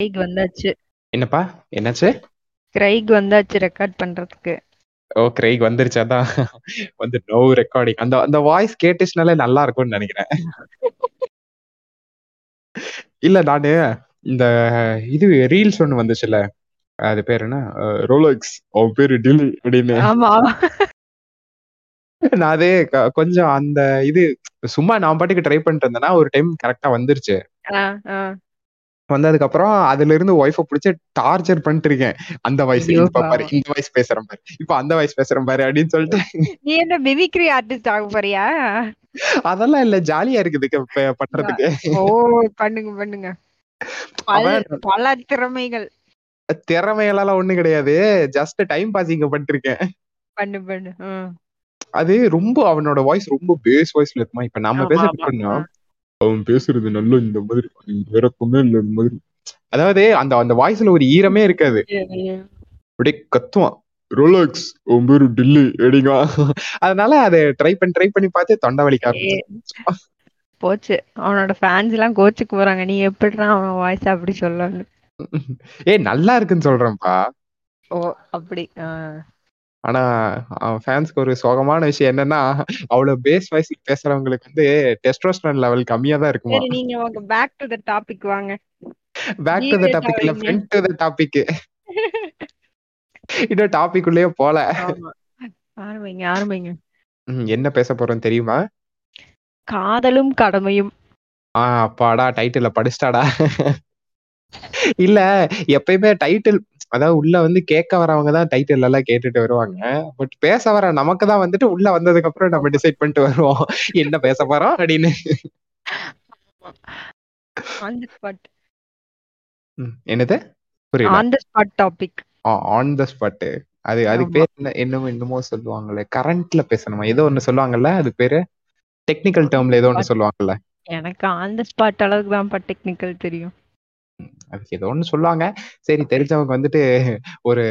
Craig வந்தாச்சு. என்னப்பா? என்னாச்சு? கிரைக் வந்தாச்சு ரெக்கார்ட் பண்றதுக்கு. ஓ! கிரைக் வந்துருச்சு. அதான் வந்து நோ ரெக்கார்டிங். அந்த அந்த வாய்ஸ் கேட்டுச்சுனாலே நல்லா இருக்கும்னு நெனைக்கிறேன். இல்ல நானு இந்த இது ரீல்ஸ் ஒண்ணு வந்துச்சுல்ல. அது பேரு என்ன? ரோலக்ஸ் அவன் பேரு டில்லி அப்படின்னு. ஆமா. நான் அது கொஞ்சம் அந்த இது சும்மா நான் பாட்டுக்கு ட்ரை பண்ணிட்டு இருந்தேன்னா, ஒரு டைம் கரெக்ட்டா வந்துருச்சு. ஆ, ஆ. வந்ததுக்கப்புறம் அதுலருந்து ஒய்ஃப புடிச்சு டார்ச்சர் பண்ணிட்டு இருக்கேன். அந்த வாய்ஸ் ஐயோ இப்ப பாரு! இந்த வாய்ஸ் பேசுறேன் பாரு. இப்ப அந்த வாய்ஸ் பேசுறேன் பாரு அப்படின்னு சொல்லிட்டு நீ என்ன மிமிக்ரி ஆர்டிஸ்ட் ஆக போறியா? அதெல்லாம் இல்ல. ஜாலியா இருக்குது பண்றதுக்கு. ஓ! பண்ணுங்க, பண்ணுங்க. பல் திறமைகள். திறமைகளெல்லாம் ஒண்ணும் கிடையாது. ஜஸ்ட் டைம் பாஸிங்க பண்ணிட்டுருக்கேன். பண்ணு, பண்ணு. அது ரொம்ப அவனோட வாய்ஸ் ரொம்ப பேஸ் வாய்ஸ்ல இருக்குமா, இப்ப நம்ம ஆமா, அவன் பேசுறது நல்லா இந்த மாதிரி இறக்கமே இல்ல இந்த மாதிரி. அதாவது அந்த அந்த வாய்ஸ்ல ஒரு ஈரமே இருக்காது. அப்படியே கத்துவான். ரோலக்ஸ் உன் பேரு டில்லி அப்படிங்குவான். அதனால அத ட்ரை பண்ணி ட்ரை பண்ணி பார்த்து தொண்டை வலிக்க ஏ. போச்சு. அவனோட ஃபேன்ஸ்லாம் கோச்சுக்க போறாங்க. நீ எப்புட்றா அவன் வாய்ஸ அப்படி சொல்லன்னு. ஏய் நல்லா இருக்குன்னு சொல்றேன்ப்பா. ஓ! அப்படி. ஆனா ஃபேன்ஸ்க்கு ஒரு சோகமான விஷயம் என்னன்னா, அவ்வளோ பேஸ் வாய்ஸ்ல பேசுறவங்களுக்கு வந்து டெஸ்டோஸ்டெரான் லெவல் கம்மியா தான் இருக்குமா. நீங்க உங்க பேக் டூ த டாபிக் வாங்க. பேக் டூ த டாபிக் இல்ல. Front to the topic. இன்னும் டாபிக் உள்ளயே போல. ஆரம்பிங்க, ஆரம்பிங்க. என்ன பேச போறோம்னு தெரியுமா? காதலும் கடமையும். ஆ அப்பாடா! டைட்டில படிச்சிட்டாடா. இல்ல எப்பயுமே டைட்டில் அதாவது உள்ள வந்து கேட்க வரவங்க தான் டைட்டில் எல்லாம் கேட்டுட்டு வருவாங்க. பட் பேச வர நமக்கு தான் வந்துட்டு உள்ள வந்ததுக்கு அப்புறம் நம்ம டிசைட் பண்ணிட்டு வருவோம். என்ன பேச போறோம் அப்படின்னு. என்னது? புரியல. On the spot topic. On the spot. அது ஆமா. பேர் என்ன என்னமோ என்னமோ சொல்லுவாங்களே. கரண்ட்ல பேசணுமா? ஏதோ ஒண்ணு சொல்லுவாங்கல்ல. அதுக்கு பேரு? டெக்னிக்கல் டெர்ம்ல ஏதோ ஸ்பாட். சொல்லுவாங்கல்ல. எனக்கு ஆன் தி ஸ்பாட் அளவுக்கு தான்ப்பா டெக்னிக்கல் தெரியும். அதுக்கு ஏதோ ஒண்ணு சொல்லுவாங்க. சரி தெரிஞ்சவங்க வந்துட்டு ஒரு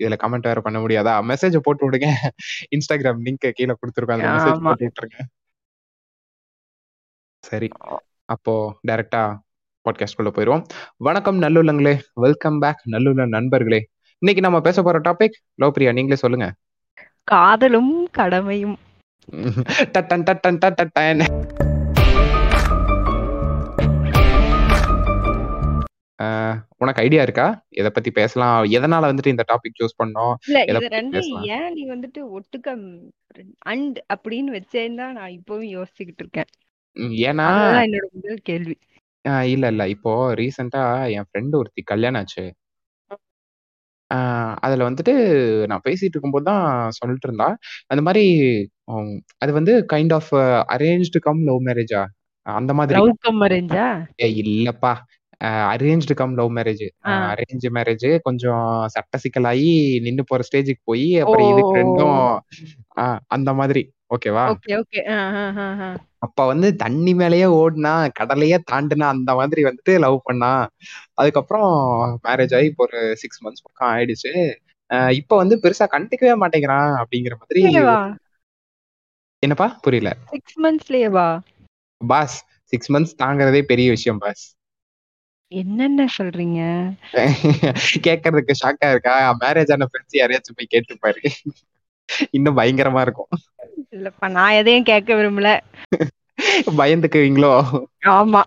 இதுல கமெண்ட் வேற பண்ண முடியாதா? மெசேஜ போட்டு விடுங்க. Instagram லிங்க் கீழ குடுத்துருக்கோம். அதுல மெசேஜ். போட்டு விட்டுருங்க. சரி. அப்போ டைரக்ட்டா பாட்காஸ்ட் குள்ள போயிருவோம். வணக்கம் நல்லுள்ளங்களே. வெல்கம் பேக் நல்லுள்ள நண்பர்களே. இன்னைக்கு நம்ம பேச போற டாபிக் லோப்ரியா நீங்களே சொல்லுங்க. காதலும் கடமையும். Dutton Dutton டட்டடன். உனக்கு ஐடியா இருக்கா? எத பத்தி பேசலாம்? எதனால வந்துட்டு இந்த டாபிக் சூஸ் பண்ணோம்? இல்ல எத இது பத்தி 2ம் பேசலாம்? ஏன் நீ வந்துட்டு ஒட்டுக்க அண்ட் அப்படின்னு வச்சேன்னு நான் இப்பவும் யோசிச்சுக்கிட்டு இருக்கேன். ஏன்னா என்னோட முதல் கேள்வி. இல்ல, இல்ல. இப்போ ரீசென்ட்டா என் ஃப்ரெண்ட் ஒருத்தி கல்யாணம் ஆச்சு. அதுல வந்துட்டு நான் பேசிட்டு இருக்கும்போது தான் சொல்லிட்டு இருந்தா. அந்த மாரி ம் அது வந்து kind of arranged cum love மேரேஜா? அந்த மாதிரி. Cum அரேஞ்சா? Cum love marriage. Arrange marriage கொஞ்சம் சட்ட சிக்கலாயி நின்னு போற ஸ்டேஜ்க்கு போயி! அப்புறம் இதுக்கு ஓ! 2ம் ஓ! ஆ அந்த மாதிரி. ஓகேவா? அப்ப வந்து தண்ணி மேலயே ஓடுனா, கடலையே தாண்டுனா அந்த மாதிரி வந்துட்டு லவ் பண்ணா. அதுக்கப்புறம் மேரேஜ் ஆயி இப்போ ஒரு 6 மந்த்ஸ் பக்கம் ஆயிடுச்சு. இப்ப வந்து பெருசா கண்டுக்கவே மாட்டேங்கிறான் அப்படிங்கிற மாதிரி என்னப்பா? புரியல. 6 மந்த்ஸ்லயேவா? பாஸ் 6 மந்த்ஸ் தாங்குறதே பெரிய விஷயம் பாஸ். என்னென்ன சொல்றீங்க? கேட்கறதுக்கு ஷாக்கா இருக்கா? மேரேஜ் ஆன ஃபிரெண்ட்ஸ் யாரையாச்சும் போய் கேட்டு பாரு. இன்னும் பயங்கரமா இருக்கும். இல்லப்பா நான் எதையும் கேட்க விரும்பல. பயந்துக்குவீங்களோ? ஆமா.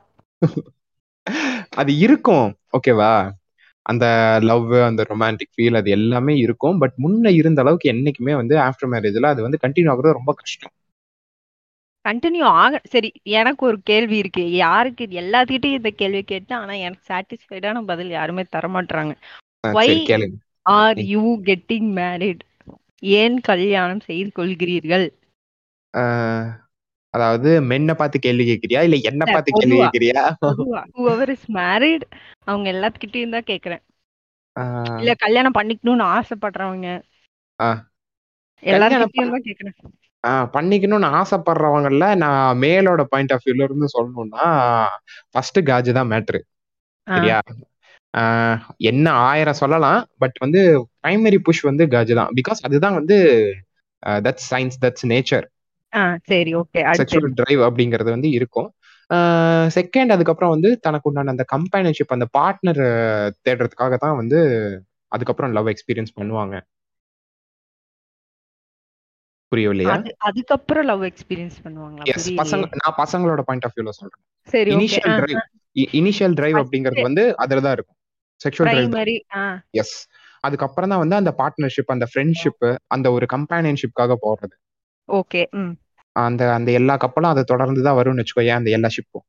அது இருக்கும். ஓகேவா? அந்த லவ், அந்த ரொமான்டிக் ஃபீல் அது எல்லாமே இருக்கும். பட் முன்ன இருந்த அளவுக்கு என்னைக்குமே வந்து ஆஃப்டர் மேரேஜ்ல அது வந்து கன்டின்யூ ஆகுறது ரொம்ப கஷ்டம். கன்டின்யூ ஆக சரி எனக்கு ஒரு கேள்வி இருக்கு. யாருக்கு எல்லாத்துக்கிட்டயும் இந்த கேள்வி கேட்டேன். ஆனா எனக்கு சாட்டிஸ்ஃபைடான பதில் யாருமே ஒய் சரி கேளுங்க. ஆர். You getting married? ஏன் கல்யாணம் செய்து கொள்கிறீர்கள்? அதாவது மென்ன பார்த்து கேள்வி கேட்கிறியா? இல்ல என்ன பார்த்து கேள்வி? பொதுவா. ஹூஎவர் இஸ் மேரிட் அவங்க எல்லாத்துக்கிட்டயும் தான் கேட்கிறேன். ஆ. இல்ல கல்யாணம் பண்ணிக்கணும்னு ஆசைப்படுறவங்க. பண் தான் கேட்கிறேன். பண்ணிக்கணும்னு ஆசைப்படுறவங்கள்ல நான் மேலோட பாயிண்ட் ஆஃப் வியூல இருந்து சொல்லணும்னா, ஃபர்ஸ்ட் காஜ் தான் மேட்ரு. சரியா? என்ன 1000 சொல்லலாம். பட் வந்து பிரைமரி புஷ் வந்து காஜ் தான். பிகாஸ் அதுதான் வந்து தட்ஸ் சயன்ஸ், தட்ஸ் நேச்சர். சரி ஓகே. செக்சுவல் டிரைவ் அப்படிங்கிறது வந்து இருக்கும். செகண்ட் அதுக்கப்புறம் வந்து தனக்கு உண்டான அந்த கம்பேனியன்ஷிப் அந்த பார்ட்னர் தேடுறதுக்காக தான் வந்து அதுக்கப்புறம் லவ் எக்ஸ்பீரியன்ஸ் பண்ணுவாங்க புரியவில்லையா? அது அதுக்கப்புறம் லவ் எக்ஸ்பீரியன்ஸ் பண்ணுவாங்களா? எஸ் பசங்க நான் பசங்களோட பாயிண்ட் ஆஃப் வியூல சொல்றேன். சரி இனிஷியல் டிரைவ் இனிஷியல் டிரைவ் அப்படிங்கிறது வந்து அதுல தான் இருக்கும். செக்ஷுவல் டிரைவ் எஸ் அதுக்கப்புறம் தான் வந்து அந்த பார்ட்னர்ஷிப் அந்த ஃப்ரெண்ட்ஷிப் அந்த ஒரு கம்பேனியன்ஷிப்காக போறது. ஓகே அந்த அந்த எல்லா கப்பலும் அதை தொடர்ந்து தான் வரும்னு வச்சுக்கோயேன் அந்த எல்லா ஷிப்பும்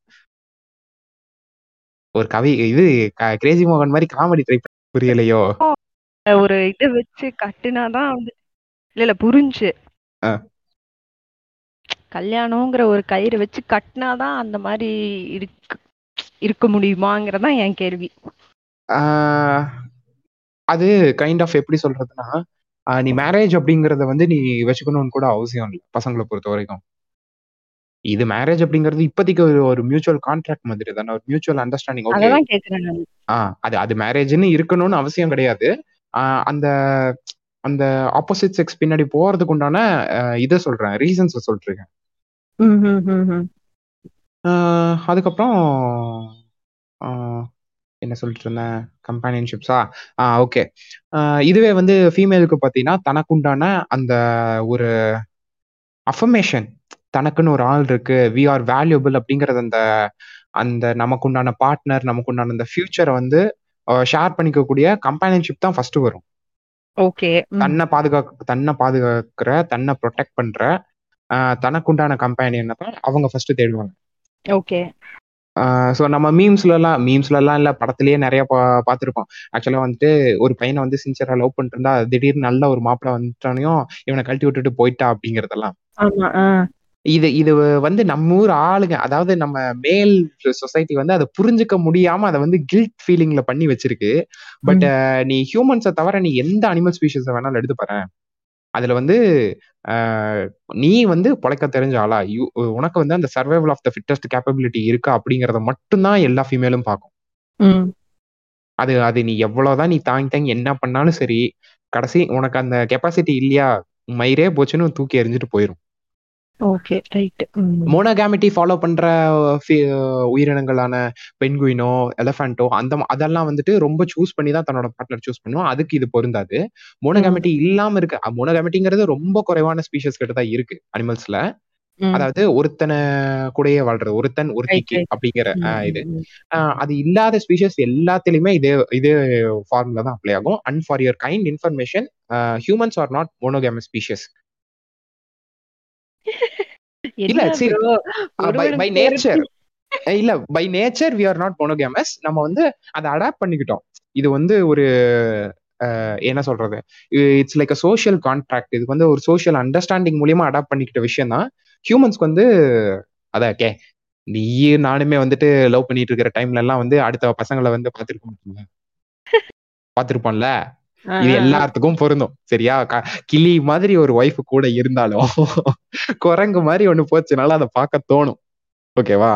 ஒரு கவி இது கிரேசி மோகன் மாதிரி காமெடி ட்ரை புரியலையோ? ஒரு இதை வச்சு கட்டுனாதான் வந்து இல்ல இல்ல புரிஞ்சு. கல்யாணங்கிற ஒரு கயிறு வச்சு கட்டினாதான் அந்த மாதிரி இருக்கு இருக்க முடியுமாங்கிறதான் என் கேள்வி. அது கைண்ட் ஆஃப் எப்படி சொல்றதுன்னா நீ மேரேஜ் அப்படிங்கறத வந்து நீ வச்சுக்கணும்னு கூட அவசியம் இல்லை பசங்களை பொறுத்த வரைக்கும். இது மேரேஜ் அப்படிங்கிறது இப்போதைக்கு ஒரு ஒரு மியூச்சுவல் கான்ட்ராக்ட் மாதிரி தானே ஒரு மியூச்சுவல் அண்டர்ஸ்டாண்டிங் ஆ அது அது மேரேஜ்னு இருக்கணும்னு அவசியம் கிடையாது. அந்த அந்த ஆப்போசிட் செக்ஸ் பின்னாடி போறதுக்கு உண்டான இதை சொல்றேன் ரீசன்ஸ் சொல்றேன் அதுக்கப்புறம் என்ன சொல்லிட்டு இருந்தேன்? கம்பானியன்ஷிப்ஸா ஆ ஓகே இதுவே வந்து ஃபீமேலுக்கு பார்த்தீங்கன்னா தனக்குண்டான அந்த ஒரு அஃபர்மேஷன் தனக்குன்னு ஒரு ஆள் இருக்கு வி ஆர் வேல்யூபிள் அப்படிங்கறது அந்த அந்த நமக்குண்டான பார்ட்னர் நமக்குண்டான அந்த ஃபியூச்சரை வந்து ஷேர் பண்ணிக்கக்கூடிய கம்பானியன்ஷிப் தான் ஃபர்ஸ்ட் வரும். ஓகே. தன்னை பாதுகாக்க தன்னை பாதுகாக்கிற தன்னை ப்ரொடெக்ட் பண்ற தனக்குண்டான கம்பெனியனை தான் அவங்க ஃபர்ஸ்ட் தேடுவாங்க. ஓகே. ஸோ நம்ம மீம்ஸ்லலாம் மீம்ஸ்லலாம் இல்லை படத்துலயே நிறைய பா பார்த்துருப்போம். ஆக்சுவலாக வந்துட்டு ஒரு பையனை வந்து சின்சியராக லவ் பண்ணிட்டு இருந்தா திடீர்னு நல்ல ஒரு மாப்பிள்ளை வந்துட்டானையும் இவனை கழட்டி விட்டுட்டு போயிட்டா அப்படிங்கிறதெல்லாம். இது இது வந்து நம்ம ஊர் ஆளுங்க அதாவது நம்ம மேல் சொசைட்டி வந்து அதை புரிஞ்சுக்க முடியாம அதை வந்து கில்ட் ஃபீலிங்ல பண்ணி வச்சிருக்கு. பட் நீ ஹியூமன்ஸை தவிர நீ எந்த அனிமல் ஸ்பீஷஸை வேணாலும் எடுத்து பாரு அதுல வந்து நீ வந்து பொழைக்க தெரிஞ்ச ஆளா? யூ உனக்கு வந்து அந்த survival of the fittest capability இருக்கா அப்படிங்கறத மட்டும்தான் எல்லா ஃபீமேலும் பார்க்கும். அது அது நீ எவ்வளவுதான் நீ தாங்கி தாங்கி என்ன பண்ணாலும் சரி கடைசி உனக்கு அந்த கெப்பாசிட்டி இல்லையா? மயிரே போச்சுன்னு தூக்கி எறிஞ்சிட்டு போயிடும் ஓகே ரைட் மோனோகாமிட்டி ஃபாலோ பண்ற உயிரினங்களான பென்குயினோ எலஃபண்டோ அந்த அதெல்லாம் வந்துட்டு ரொம்ப சூஸ் பண்ணி தான் தன்னோட பார்ட்னர் சூஸ் பண்ணுவோம் அதுக்கு இது பொருந்தாது. மோனோகாமிட்டி இல்லாம இருக்க மோனோகாமிட்டிங்கிறது ரொம்ப குறைவான ஸ்பீஷஸ் கிட்ட தான் இருக்கு அனிமல்ஸ்ல. அதாவது ஒருத்தனை கூடயே வாழ்றது ஒருத்தன் ஒருத்திக்கு. அப்படிங்கிற இது. அது இல்லாத ஸ்பீஷஸ் எல்லாத்துலயுமே இதே இதே ஃபார்முலா தான் அப்ளை ஆகும். And for your kind information humans are not monogamous species இல்ல, bro? பை நேச்சர் இல்ல by nature we are not monogamous நம்ம வந்து அதை அடாப்ட் பண்ணிக்கிட்டோம். இது வந்து ஒரு என்ன சொல்றது? It's like a social contract இது வந்து ஒரு சோஷியல் அண்டர்ஸ்டாண்டிங் மூலியமா அடாப்ட் பண்ணிக்கிட்ட விஷயம் தான் ஹியூமன்ஸ்க்கு வந்து அதான் கே நீ நானுமே வந்துட்டு லவ் பண்ணிட்டு இருக்கிற டைம்ல எல்லாம் வந்து அடுத்த பசங்களை வந்து பார்த்திருக்க மாட்டோம்ல. பார்த்திருப்போம்ல. இது. எல்லாத்துக்கும் பொருந்தும். சரியா? கிளி மாதிரி ஒரு ஒய்ஃப் கூட இருந்தாலும் குரங்கு மாதிரி ஒண்ணு போச்சுனால அதை பார்க்க தோணும். ஓகேவா.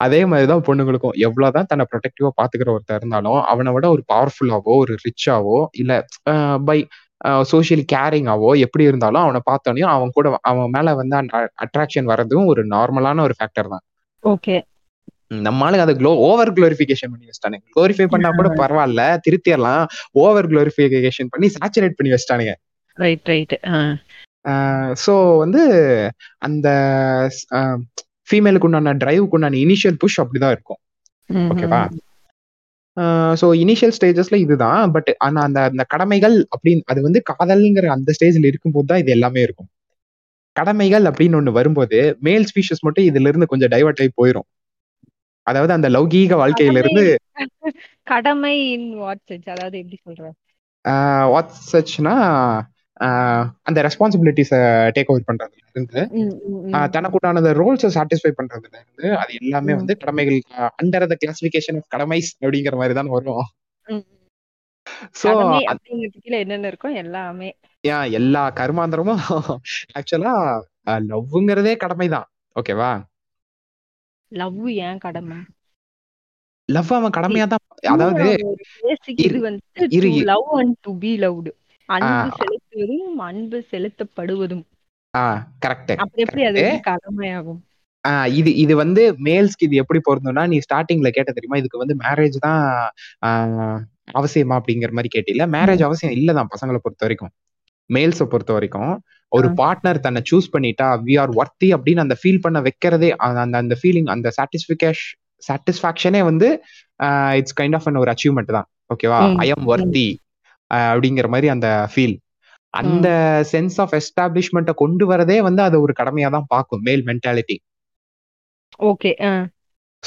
அதே மாதிரிதான் பொண்ணுங்களுக்கும். எவ்வளவுதான் தன்னை ப்ரொடெக்டிவா பாத்துக்கிற ஒருத்தர் இருந்தாலும் அவனை விட ஒரு பவர்ஃபுல்லாவோ ஒரு ரிச்சாவோ இல்ல பை சோஷியல் கேரிங்காவோ எப்படி இருந்தாலும் அவனை பார்த்தோன்னே அவன் கூட அவன் மேல வந்து அந்த அட்ராக்ஷன் வர்றதும் ஒரு நார்மலான ஒரு ஃபேக்டர் தான். ஓகே நம்ம ஆளுங்க அதை க்ளோ ஓவர் குளோரிஃபிகேஷன் பண்ணி வச்சிட்டானுங்க. குளோரிஃபை பண்ணா கூட பரவாயில்ல திருத்திடலாம். ஓவர் குளோரிஃபிகேஷன் பண்ணி சாச்சுரேட் பண்ணி வச்சிட்டானுங்க. ரைட் ரைட் ஸோ வந்து அந்த ஃபீமேலுக்கு உண்டான டிரைவுக்கு உண்டான இனிஷியல் புஷ் அப்படிதான் இருக்கும். ஓகேவா ஸோ இனிஷியல் ஸ்டேஜஸ்ல இதுதான் பட் ஆனா அந்த அந்த கடமைகள் அப்படின்னு அது வந்து காதல்ங்கிற அந்த ஸ்டேஜ்ல இருக்கும்போது தான் இது எல்லாமே இருக்கும். கடமைகள் அப்படின்னு ஒண்ணு வரும்போது மேல் ஸ்பீஷஸ் மட்டும் இதுல இருந்து கொஞ்சம் டைவர்ட் ஆகி போயிடும் அதாவது அந்த லௌகீக வாழ்க்கையில இருந்து கடமை இன் வாட் சென்ஸ் அதாவது எப்படி சொல்ற வாட் சச்னா அந்த ரெஸ்பான்சிபிலிட்டிஸை டேக் ஓவர் பண்றதுல இருந்து தனக்குண்டான ரோல்ஸை சாட்டிஸ்ஃபை பண்றதுல இருந்து அது எல்லாமே. வந்து கடமைகள் அண்டர் த கிளாசிபிகேஷன் ஆஃப் கடமைஸ் அப்படிங்கிற மாதிரி தான் வரும். கீழ என்னென்ன இருக்கோ எல்லாமே. எல்லா கருமாந்திரமும் ஆக்சுவலா லவ்ங்கிறதே கடமை தான் ஓகேவா லவ் ஏன் கடமை? லவ் அவன் கடமையா தான் அதாவது இது வந்து இரு. Love and to be loved அன்பு. செலுத்துவதும் அன்பு செலுத்தப்படுவதும். கரெக்ட் அப்படி எப்படி அது கடமையாகும்? இது இது வந்து மேல்ஸ்க்கு இது எப்படி பொருந்தும்னா நீ ஸ்டார்டிங்ல கேட்ட தெரியுமா இதுக்கு வந்து மேரேஜ் தான் அவசியமா அப்படிங்கிற மாதிரி கேட்டில மேரேஜ் அவசியம் இல்லதான் பசங்களை பொறுத்த வரைக்கும். மேல்ஸை பொறுத்த வரைக்கும் ஒரு. பார்ட்னர் தன்னை சூஸ் பண்ணிட்டா வி ஆர் ஒர்த்தி அப்படின்னு அந்த ஃபீல் பண்ண வைக்கிறதே அந்த அந்த- ஃபீலிங் அந்த சாட்டிஸ்பிகேஷ் சாட்டிஸ்ஃபேக்ஷனே வந்து இட்ஸ் கைண்ட் ஆஃப் ஒரு அச்சீவ்மெண்ட் தான். ஓகேவா ஐ எம் ஒர்த்தி அப்படிங்கிற மாதிரி அந்த ஃபீல் அந்த சென்ஸ் ஆஃப் எஸ்டாப்ளிஷ்மெண்ட்டை கொண்டு வரதே வந்து அது ஒரு கடமையா தான் பார்க்கும் மேல் மென்டாலிட்டி ஓகே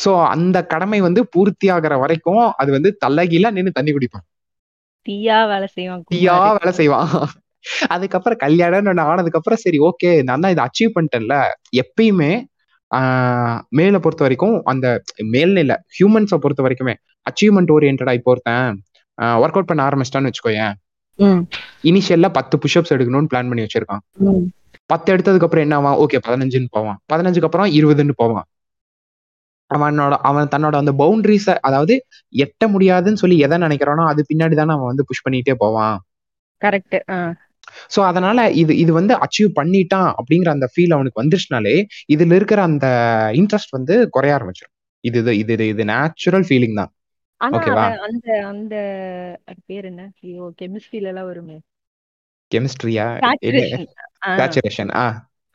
சோ அந்த கடமை வந்து பூர்த்தி ஆகிற வரைக்கும் அது வந்து தள்ளகீழ நின்னு தண்ணி குடிப்பான். தீயா வேலை செய்வான் தீயா வேலை செய்வான். அதுக்கப்புறம் கல்யாணம்னு ஒண்ணு ஆனதுக்கு அப்புறம் சரி ஓகே நான் தான் இதை அச்சீவ் பண்ணிட்டேன்ல. எப்பயுமே மேல பொறுத்த வரைக்கும் அந்த மேல்னு இல்ல ஹியூமன்ஸை பொறுத்த வரைக்குமே அச்சீவ்மெண்ட் ஓரியன்டா இப்போ ஒருத்தன் ஒர்க் அவுட் பண்ண ஆரம்பிச்சிட்டான்னு வச்சுக்கோயேன். இனிஷியல்ல பத்து புஷ்அப்ஸ் எடுக்கணும்னு பிளான் பண்ணி வச்சிருக்கான். பத்து எடுத்ததுக்கு அப்புறம் என்ன ஆவான்? ஓகே பதினஞ்சுன்னு போவான். பதினஞ்சுக்கு அப்புறம் இருபதுன்னு போவான். அவனோட அவன் தன்னோட அந்த பவுண்டரிஸ அதாவது எட்ட முடியாதுன்னு சொல்லி எதை நினைக்கிறானோ அது பின்னாடி தானே அவன் வந்து புஷ் பண்ணிட்டே போவான். கரெக்ட் சோ அதனால இது இது வந்து அச்சீவ் பண்ணிட்டான் அப்படிங்கிற அந்த ஃபீல் அவனுக்கு வந்துருச்சுனாலே இதுல இருக்கிற அந்த இன்ட்ரெஸ்ட் வந்து குறைய ஆரம்பிச்சிடும் இது இது இது இது- நேச்சுரல் ஃபீலிங் தான். ஓகேவா அந்த அந்த பேர் என்ன? ஐயோ கெமிஸ்ட்ரியில எல்லாம் வருமே. கெமிஸ்ட்ரியா சேச்சுரேஷன் ஆ.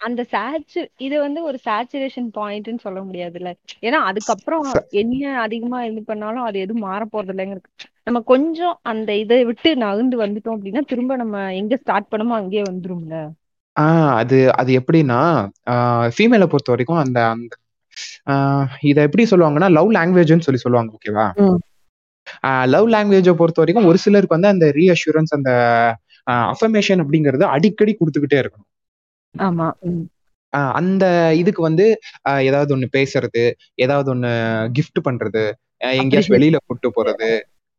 அந்த சேச்சு இது வந்து ஒரு சேச்சுரேஷன் பாயிண்ட்னு சொல்ல முடியாதுல்ல. ஏன்னா அதுக்கப்புறம் என்ன அதிகமா இது பண்ணாலும் அது எதுவும் மாற போறது இல்லைங்கிறது நம்ம கொஞ்சம் அந்த இதை விட்டு நகர்ந்து வந்துட்டோம் அப்படின்னா திரும்ப நம்ம எங்க ஸ்டார்ட் பண்ணமோ அங்கேயே வந்துரும்ல. ஆ அது அது எப்படின்னா ஃபீமேலை பொறுத்த வரைக்கும் அந்த அந்த இதை எப்படி சொல்லுவாங்கன்னா லவ் லாங்குவேஜ்னு சொல்லி சொல்லுவாங்க ஓகேவா லவ் லாங்குவேஜை பொறுத்த வரைக்கும் ஒரு சிலருக்கு வந்து அந்த ரீஅஷூரன்ஸ் அந்த அஃபர்மேஷன் அப்படிங்கிறது அடிக்கடி கொடுத்துக்கிட்டே இருக்கணும். ஆமா. ஆஹ் அந்த இதுக்கு வந்து ஆஹ் ஏதாவது ஒண்ணு பேசுறது ஏதாவது ஒண்ணு gift பண்றது ஆஹ் எங்கேயாச்சும் வெளியில கூட்டு போறது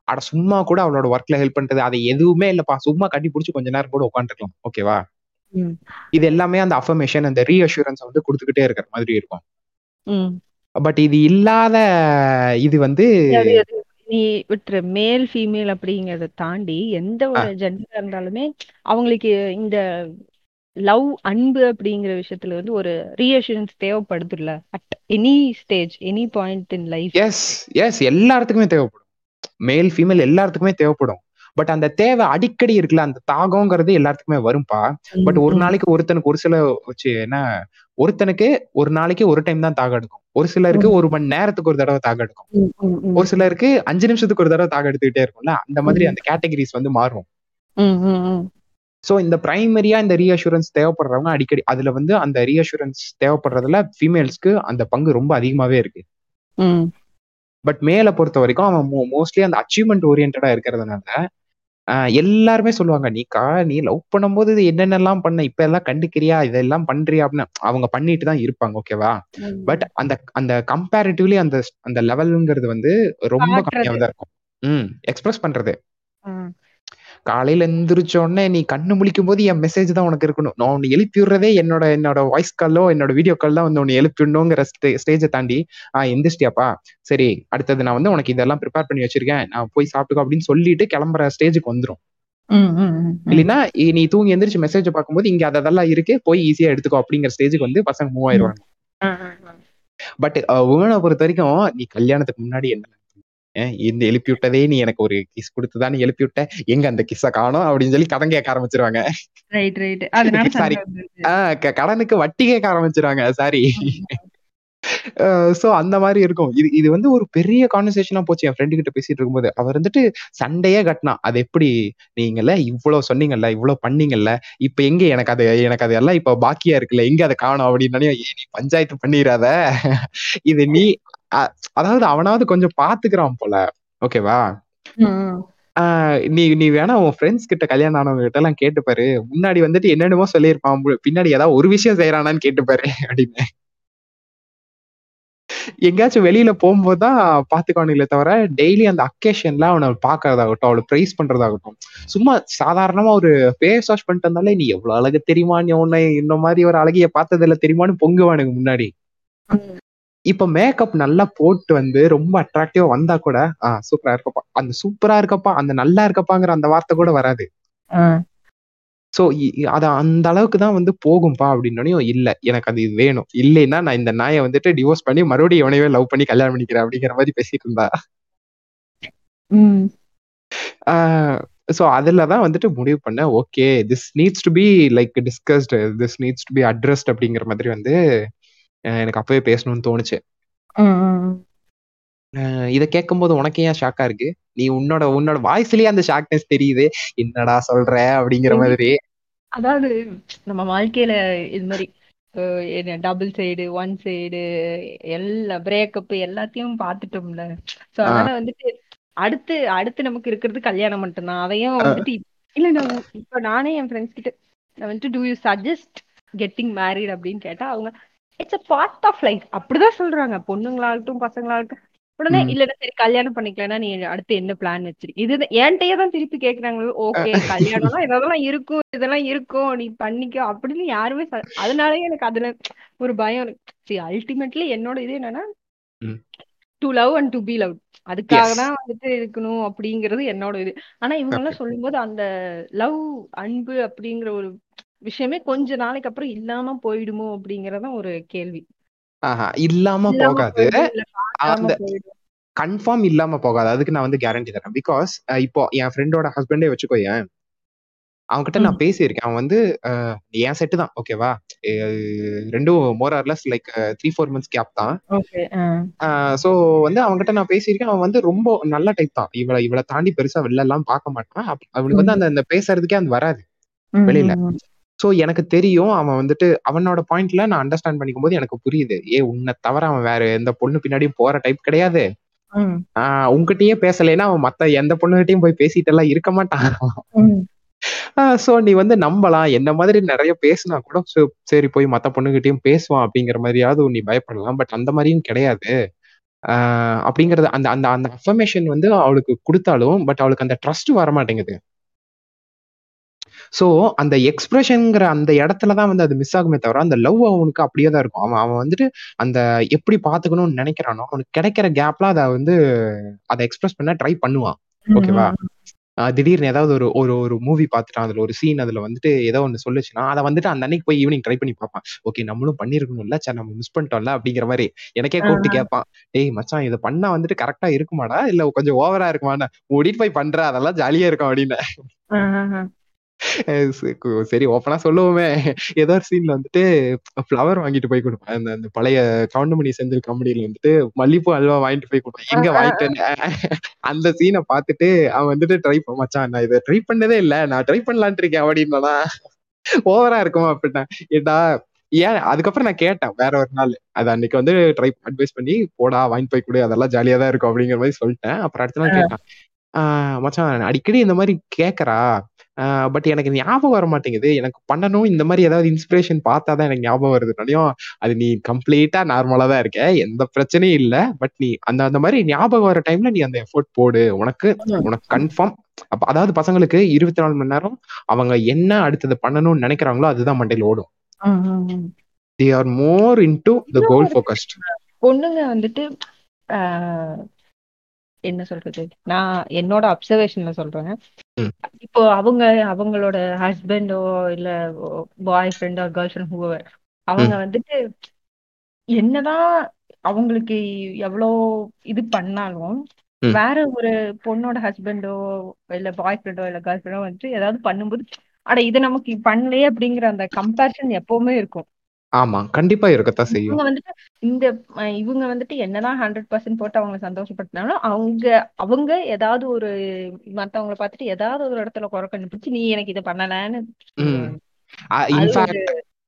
அட சும்மா கூட அவளோட ஒர்க்ல ஹெல்ப் பண்றது அது எதுவுமே இல்லப்பா. சும்மா கட்டி பிடிச்சி கொஞ்ச நேரம் கூட உட்காந்துருக்கலாம் ஓகேவா. இது எல்லாமே அந்த அஃபர்மேஷன் அந்த ரீஅஷூரன்ஸ் வந்து கொடுத்துக்கிட்டே இருக்கிற மாதிரி இருக்கும். பட் இது இல்லாத இது வந்து நீ விட்டுரு. மேல் ஃபீமேல் அப்படிங்கறத தாண்டி எந்த ஒரு ஜெண்டரா இருந்தாலுமே அவங்களுக்கு இந்த லவ் அன்பு அப்படிங்கிற விஷயத்துல வந்து ஒரு reassurance தேவைப்படுதுல்ல. At any stage any point in life yes yes எல்லாத்துக்குமே தேவைப்படும். மேல் ஃபீமேல் எல்லாத்துக்குமே தேவைப்படும். பட் அந்த தேவை அடிக்கடி இருக்குல்ல அந்த தாகங்கிறது எல்லாத்துக்குமே வரும்பா? பட் ஒரு நாளைக்கு ஒருத்தனுக்கு ஒரு சில வச்சு என்ன ஒருத்தனுக்கு ஒரு நாளைக்கு ஒரு டைம் தான் தாகம் எடுக்கும். ஒரு சிலருக்கு ஒரு மணி நேரத்துக்கு ஒரு தடவை தாகம் எடுக்கும். ஒரு சிலருக்கு அஞ்சு நிமிஷத்துக்கு ஒரு தடவை தாகம் எடுத்துக்கிட்டே இருக்கும்ல அந்த மாதிரி அந்த கேட்டகரிஸ் வந்து மாறும். சோ இந்த பிரைமரியா இந்த ரீஅஷூரன்ஸ் தேவைப்படுறவங்க அடிக்கடி அதுல வந்து அந்த ரீஅஷூரன்ஸ் தேவைப்படுறதுல ஃபீமேல்ஸ்க்கு அந்த பங்கு ரொம்ப அதிகமாவே இருக்கு. பட் மேல பொறுத்த வரைக்கும் அவன் மோஸ்ட்லி அந்த அச்சீவ்மெண்ட் ஓரியன்டா இருக்கிறதுனால எல்லாருமே சொல்லுவாங்க நீக்கா நீ லவ் பண்ணும்போது இது என்னென்னலாம் பண்ண? இப்ப எல்லாம் கண்டுக்கிறியா? இதெல்லாம் பண்றியா? அப்படின்னு. அவங்க பண்ணிட்டு தான் இருப்பாங்க ஓகேவா பட் அந்த அந்த கம்பேரிட்டிவ்லி அந்த அந்த லெவலுங்கிறது வந்து ரொம்ப கம்மியாக தான் இருக்கும். ம் எக்ஸ்பிரஸ் பண்றது. காலையில எந்திரிச்ச உடனே நீ கண்ணு முழிக்கும் போது என் மெசேஜ் தான் உனக்கு இருக்கணும். நான் உன்னை எழுப்பி விடுறதே என்னோட என்னோட வாய்ஸ் காலோ என்னோட வீடியோ கால் தான் வந்து உன்னை எழுப்பி விடணுங்கிற ஸ்டேஜை தாண்டி ஆஹ் எந்திரிச்சிட்டியாப்பா? சரி அடுத்தது நான் வந்து உனக்கு இதெல்லாம் ப்ரிப்பேர் பண்ணி வச்சிருக்கேன். நான் போய் சாப்பிட்டுக்கோ அப்படின்னு சொல்லிட்டு கிளம்புற ஸ்டேஜுக்கு வந்துரும். இல்லைன்னா நீ தூங்கி எந்திரிச்சு மெசேஜ் பார்க்கும்போது இங்க அதெல்லாம் இருக்கு போய் ஈஸியா எடுத்துக்கோ அப்படிங்கிற ஸ்டேஜுக்கு வந்து பசங்க மூவ் ஆயிருவாங்க பட் உமனை பொறுத்த வரைக்கும் நீ கல்யாணத்துக்கு முன்னாடி என்ன இந்த எழுப்பி விட்டதே நீ எனக்கு ஒரு கிஸ் கொடுத்துதான் எழுப்பி விட்ட எங்க அந்த கிஸ்ஸ காணும் அப்படின்னு சொல்லி கடன் கேட்க ஆரம்பிச்சிருவாங்க. சாரி கடனுக்கு வட்டி கேட்க ஆரம்பிச்சிருவாங்க. சாரி சோ அந்த மாதிரி இருக்கும். இது இது வந்து ஒரு பெரிய கான்வர்சேஷனா போச்சு. என் ஃப்ரெண்டு கிட்ட பேசிட்டு இருக்கும்போது. அவர் வந்துட்டு சண்டையே கட்டினா. அது எப்படி நீங்கல்ல இவ்வளவு சொன்னீங்கல்ல இவ்வளவு பண்ணீங்கல்ல இப்ப எங்க எனக்கு அது எனக்கு அது எல்லாம் இப்ப பாக்கியா இருக்குல்ல? எங்க அதை காணும்? அப்படின்னு நீ பஞ்சாயத்து பண்ணிடாத இது நீ அதாவது அவனாவது கொஞ்சம் பாத்துக்கிறான் போல. ஓகேவா? நீ நீ வேணா உன் ஃப்ரெண்ட்ஸ் கிட்ட கல்யாணம் ஆனவங்க கிட்ட எல்லாம் கேட்டுப்பாரு முன்னாடி வந்துட்டு என்னென்னமோ சொல்லியிருப்பான் பின்னாடி ஏதாவது ஒரு விஷயம் செய்யறானான்னு கேட்டுப்பாரு அப்படின்னு. எங்கேயாச்சும் வெளியில போகும்போதுதான் பாத்துக்கானுங்களே தவிர டெய்லி அந்த அக்கேஷன்ல அவனை பாக்குறதாகட்டும் அவளை பிரைஸ் பண்றதாகட்டும். சும்மா சாதாரணமா ஒரு ஃபேஸ் வாஷ் பண்ணிட்டு வந்தாலே நீ எவ்வளவு அழகு தெரியுமா நீ உன்னை இந்த மாதிரி ஒரு அழகிய பார்த்ததில்ல தெரியுமான்னு பொங்குவானுங்க முன்னாடி. இப்ப மேக்கப் நல்லா போட்டு வந்து ரொம்ப அட்ராக்டிவா வந்தா கூட ஆஹ் சூப்பரா இருக்கப்பா. அந்த சூப்பரா இருக்கப்பா அந்த நல்லா இருக்கப்பாங்கிற அந்த வார்த்தை கூட வராது. ஸோ அது அந்த அளவுக்கு தான் வந்து போகும்பா அப்படின்னோடனே இல்ல. எனக்கு அது வேணும். இல்லைன்னா நான் இந்த நாயை வந்துட்டு டிவோர்ஸ் பண்ணி மறுபடியும் இவனையவே லவ் பண்ணி கல்யாணம் பண்ணிக்கிறேன் அப்படிங்கிற மாதிரி பேசிட்டு இருந்தா. ஸோ அதில் தான் வந்துட்டு முடிவு பண்ணேன். Okay this needs to be like discussed this needs to be addressed அப்படிங்கிற மாதிரி வந்து எனக்கு அப்பவே பேசணும்னு தோணுச்சு. இதை கேட்கும்போது உனக்கு ஏன் ஷாக்கா இருக்கு? நீ உன்னோட உன்னோட வாய்ஸ்லயே அந்த ஷாக்னஸ் தெரியுது. என்னடா சொல்ற அப்படிங்கிற மாதிரி. அதாவது நம்ம வாழ்க்கையில இது மாதிரி என்ன டபுள் சைடு ஒன் சைடு எல்லா பிரேக்கப் எல்லாத்தையும் பார்த்துட்டோம்ல. சோ. அதனால வந்துட்டு அடுத்து அடுத்து நமக்கு இருக்கிறது கல்யாணம் மட்டும்தான். அதையும். வந்துட்டு இல்ல நான் இப்ப நானே என் ஃப்ரெண்ட்ஸ் கிட்ட நான் வந்துட்டு do you suggest getting married அப்படின்னு கேட்டா அவங்க it's a part of life அப்படிதான் சொல்றாங்க. பொண்ணுங்களாகட்டும் பசங்களாகட்டும். உடனே ம். இல்லன்னா சரி கல்யாணம் பண்ணிக்கலன்னா நீ அடுத்து என்ன பிளான் வச்சிருக்க இது என்கிட்டயே தான் திருப்பி கேக்குறாங்க ஓகே கல்யாணம்னா இதெல்லாம் இருக்கும் இதெல்லாம் இருக்கும் நீ பண்ணிக்கோ அப்படின்னு யாருமே அதனாலயே எனக்கு அதுல ஒரு பயம் இருக்கு. அல்டிமேட்லி என்னோட இது என்னன்னா. To love and to be love அதுக்காக. தான் வந்துட்டு இருக்கணும் அப்படிங்கிறது என்னோட இது. ஆனா இவங்க எல்லாம் சொல்லும்போது அந்த லவ் அன்பு அப்படிங்கிற ஒரு விஷயமே கொஞ்ச நாளைக்கு அப்புறம் இல்லாம போயிடுமோ அப்படிங்கறதான் ஒரு கேள்வி. ஆஹா இல்லாம போகாது. அந்த கன்ஃபார்ம் இல்லாம போகாது. அதுக்கு நான் வந்து கேரண்டி தரேன். பிகாஸ் இப்போ என் ஃப்ரெண்டோட ஹஸ்பண்டே வச்சுக்கோயேன். அவன்கிட்ட நான் பேசியிருக்கேன். அவன் வந்து என் செட்டு தான். ஓகேவா ரெண்டும் more or less like three four months gap தான். ஸோ வந்து அவன்கிட்ட நான் பேசியிருக்கேன். அவன் வந்து ரொம்ப நல்ல டைப் தான். இவளை இவளை தாண்டி பெருசா வெளில எல்லாம் பார்க்க மாட்டான். அவனுக்கு வந்து அந்த அந்த பேசுறதுக்கே அது வராது. வெளியில. ஸோ எனக்கு தெரியும் அவன் வந்துட்டு அவனோட பாயிண்ட்ல நான் அண்டர்ஸ்டாண்ட் பண்ணிக்கும் போது எனக்கு புரியுது. ஏ உன்னை தவிர அவன் வேற எந்த பொண்ணு பின்னாடியும் போற டைப் கிடையாது. ஆஹ் உன்கிட்டயே பேசலைன்னா அவன் மத்த எந்த பொண்ணுகிட்டயும் போய் பேசிட்டு எல்லாம் இருக்க மாட்டான். சோ நீ வந்து நம்பலாம். என்ன மாதிரி நிறைய பேசினா கூட சரி போய் மத்த பொண்ணுகிட்டயும் பேசுவான் அப்படிங்கிற மாதிரியாவது நீ பயப்படலாம். பட் அந்த மாதிரியும் கிடையாது. அப்படிங்கறது அந்த அந்த அந்த அஃபர்மேஷன் வந்து அவளுக்கு கொடுத்தாலும் பட் அவளுக்கு அந்த ட்ரஸ்ட் வர மாட்டேங்குது சோ அந்த எக்ஸ்பிரஷன்ங்கிற அந்த இடத்துல தான் வந்து அது மிஸ் ஆகுமே தவிர அந்த லவ் அவனுக்கு அப்படியே தான் இருக்கும். அவன் அவன் வந்துட்டு அந்த எப்படி பாத்துக்கணும்னு நினைக்கிறானோ அவனுக்கு கிடைக்கிற கேப்ல அதை வந்து அதை எக்ஸ்பிரஸ் பண்ண ட்ரை பண்ணுவான். ஓகேவா? திடீர்னு ஏதாவது ஒரு ஒரு ஒரு மூவி பார்த்துட்டான் அதுல ஒரு சீன் அதுல வந்துட்டு ஏதோ ஒன்று சொல்லுச்சுன்னா அதை வந்துட்டு அந்த அன்னைக்கு போய் ஈவினிங் ட்ரை பண்ணி பார்ப்பான். ஓகே நம்மளும் பண்ணிருக்கணும்ல சரி நம்ம மிஸ் பண்ணிட்டோம்ல அப்படிங்கிற மாதிரி. எனக்கே கூப்பிட்டு கேட்பான். டேய் மச்சான் இதை பண்ணா வந்துட்டு கரெக்டா இருக்குமாடா? இல்ல கொஞ்சம் ஓவரா இருக்குமாடா? ஓடிட்டு போய் பண்ற? அதெல்லாம் ஜாலியா இருக்கும் அப்படின்னு. சரி ஓப்பனா சொல்லுவோமே. ஏதோ ஒரு சீன்ல வந்துட்டு ஃப்ளவர் வாங்கிட்டு போய் கொடுப்பேன். அந்த அந்த பழைய கவுண்டமணி செந்தில் காமெடியில வந்துட்டு மல்லிப்பூ அல்வா வாங்கிட்டு போய் கொடுப்பேன். எங்க வாங்கிட்டேன்னு அந்த சீனை பார்த்துட்டு அவன் வந்துட்டு ட்ரை மச்சான் நான் இதை ட்ரை பண்ணதே இல்ல. நான் ட்ரை பண்ணலான்ட்டு இருக்கேன் அப்படின்னா ஓவரா இருக்குமா அப்படின்னா ஏடா ஏன் அதுக்கப்புறம் நான் கேட்டேன் வேற ஒரு நாள். அது அன்னைக்கு வந்து ட்ரை அட்வைஸ் பண்ணி போடா வாங்கிட்டு போய் கொடு அதெல்லாம் ஜாலியா தான் இருக்கும் அப்படிங்கிற மாதிரி சொல்லிட்டேன். அப்புறம் அடுத்த நாள் கேட்டான் மச்சான் அடிக்கடி இந்த மாதிரி கேக்குறா பட் எனக்கு ஞாபகம் வர மாட்டேங்குது எனக்கு பண்ணணும் இந்த மாதிரி ஏதாவது இன்ஸ்பிரேஷன் பார்த்தா தான் எனக்கு ஞாபகம் வருதுனாலையும் அது நீ கம்ப்ளீட்டா நார்மலா தான் இருக்க. எந்த பிரச்சனையும் இல்ல. பட் நீ அந்த அந்த மாதிரி ஞாபகம் வர டைம்ல நீ அந்த எஃபோர்ட் போடு. உனக்கு உனக்கு கன்ஃபார்ம் அப்ப அதாவது பசங்களுக்கு இருபத்தி நாலு மணி நேரம் அவங்க என்ன அடுத்தது பண்ணணும்னு நினைக்கிறாங்களோ அதுதான் மண்டையில ஓடும். They are more into the goal focused பொண்ணுங்க வந்துட்டு என்ன சொல்றது? நான் என்னோட அப்சர்வேஷன்ல சொல்றேன். ம். இப்போ அவங்க அவங்களோட ஹஸ்பண்டோ இல்ல பாய் ஃப்ரெண்டோ கேர்ள் ஃப்ரெண்ட் ஹூவர் அவங்க வந்துட்டு என்னதான் அவங்களுக்கு எவ்வளோ இது பண்ணாலும் ம். வேற ஒரு பொண்ணோட ஹஸ்பண்டோ இல்ல பாய் ஃப்ரெண்டோ இல்ல கேர்ள் ஃப்ரெண்டோ வந்துட்டு ஏதாவது பண்ணும்போது அட இது நமக்கு பண்ணலையே அப்படிங்கிற அந்த கம்பேரிசன் எப்பவுமே இருக்கும் ஆமா கண்டிப்பா இருக்கத்தான் செய்யும். இவங்க வந்துட்டு இந்த இவங்க வந்துட்டு என்னதான் ஹண்ட்ரட் பர்சன்ட் போட்டு அவங்க சந்தோஷப்படுத்தினாலும் அவங்க அவங்க ஏதாவது ஒரு மத்தவங்கள பார்த்துட்டு ஏதாவது ஒரு இடத்துல குறை கண்டுபிடிச்சு நீ எனக்கு இதை பண்ணலன்னு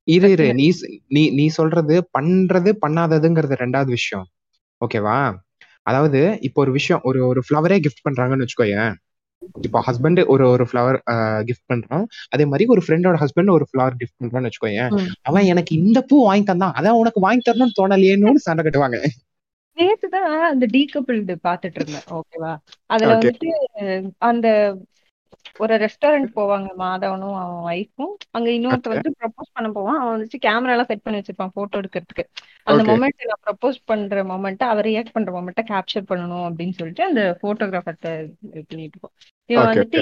இரு இரு. நீ நீ நீ சொல்றது பண்றது பண்ணாததுங்கிறது ரெண்டாவது விஷயம். ஓகேவா? அதாவது இப்போ ஒரு விஷயம் ஒரு ஒரு ஃப்ளவரே கிஃப்ட் பண்றாங்கன்னு வச்சுக்கோயேன். இப்போ ஹஸ்பண்ட் ஒரு ஒரு ஃப்ளவர் கிஃப்ட் பண்றான். அதே மாதிரி ஒரு ஃப்ரெண்டோட ஹஸ்பண்ட் ஒரு ஃப்ளவர் கிஃப்ட் பண்றான்னு வச்சுக்கோயேன். ம். அவன் எனக்கு இந்த பூ வாங்கி தந்தான். அதான் உனக்கு வாங்கி தரணும்னு தோணலையேன்னு சண்டை கட்டுவாங்க. நேத்துதான் அந்த டீகப்பிள்டு பாத்துட்டு இருந்தேன். ஓகேவா? அதுல வந்துட்டு அந்த ஒரு ரெஸ்டாரண்ட் போவாங்க மாதவனும் அவன் ஒய்ஃபும் அங்க இன்னொருத்த வந்து ப்ரப்போஸ் பண்ண போவான். அவன் வந்துட்டு கேமரா எல்லாம் செட் பண்ணி வச்சிருப்பான் போட்டோ எடுக்கிறதுக்கு. அந்த மொமெண்ட் நான் ப்ரப்போஸ் பண்ற மொமெண்ட் அவர் ரியாக்ட் பண்ற மொமெண்ட்டை கேப்சர் பண்ணணும் அப்படின்னு சொல்லிட்டு அந்த போட்டோகிராஃபர்ட்ட பண்ணிட்டு இருக்கோம் இவன் வந்துட்டு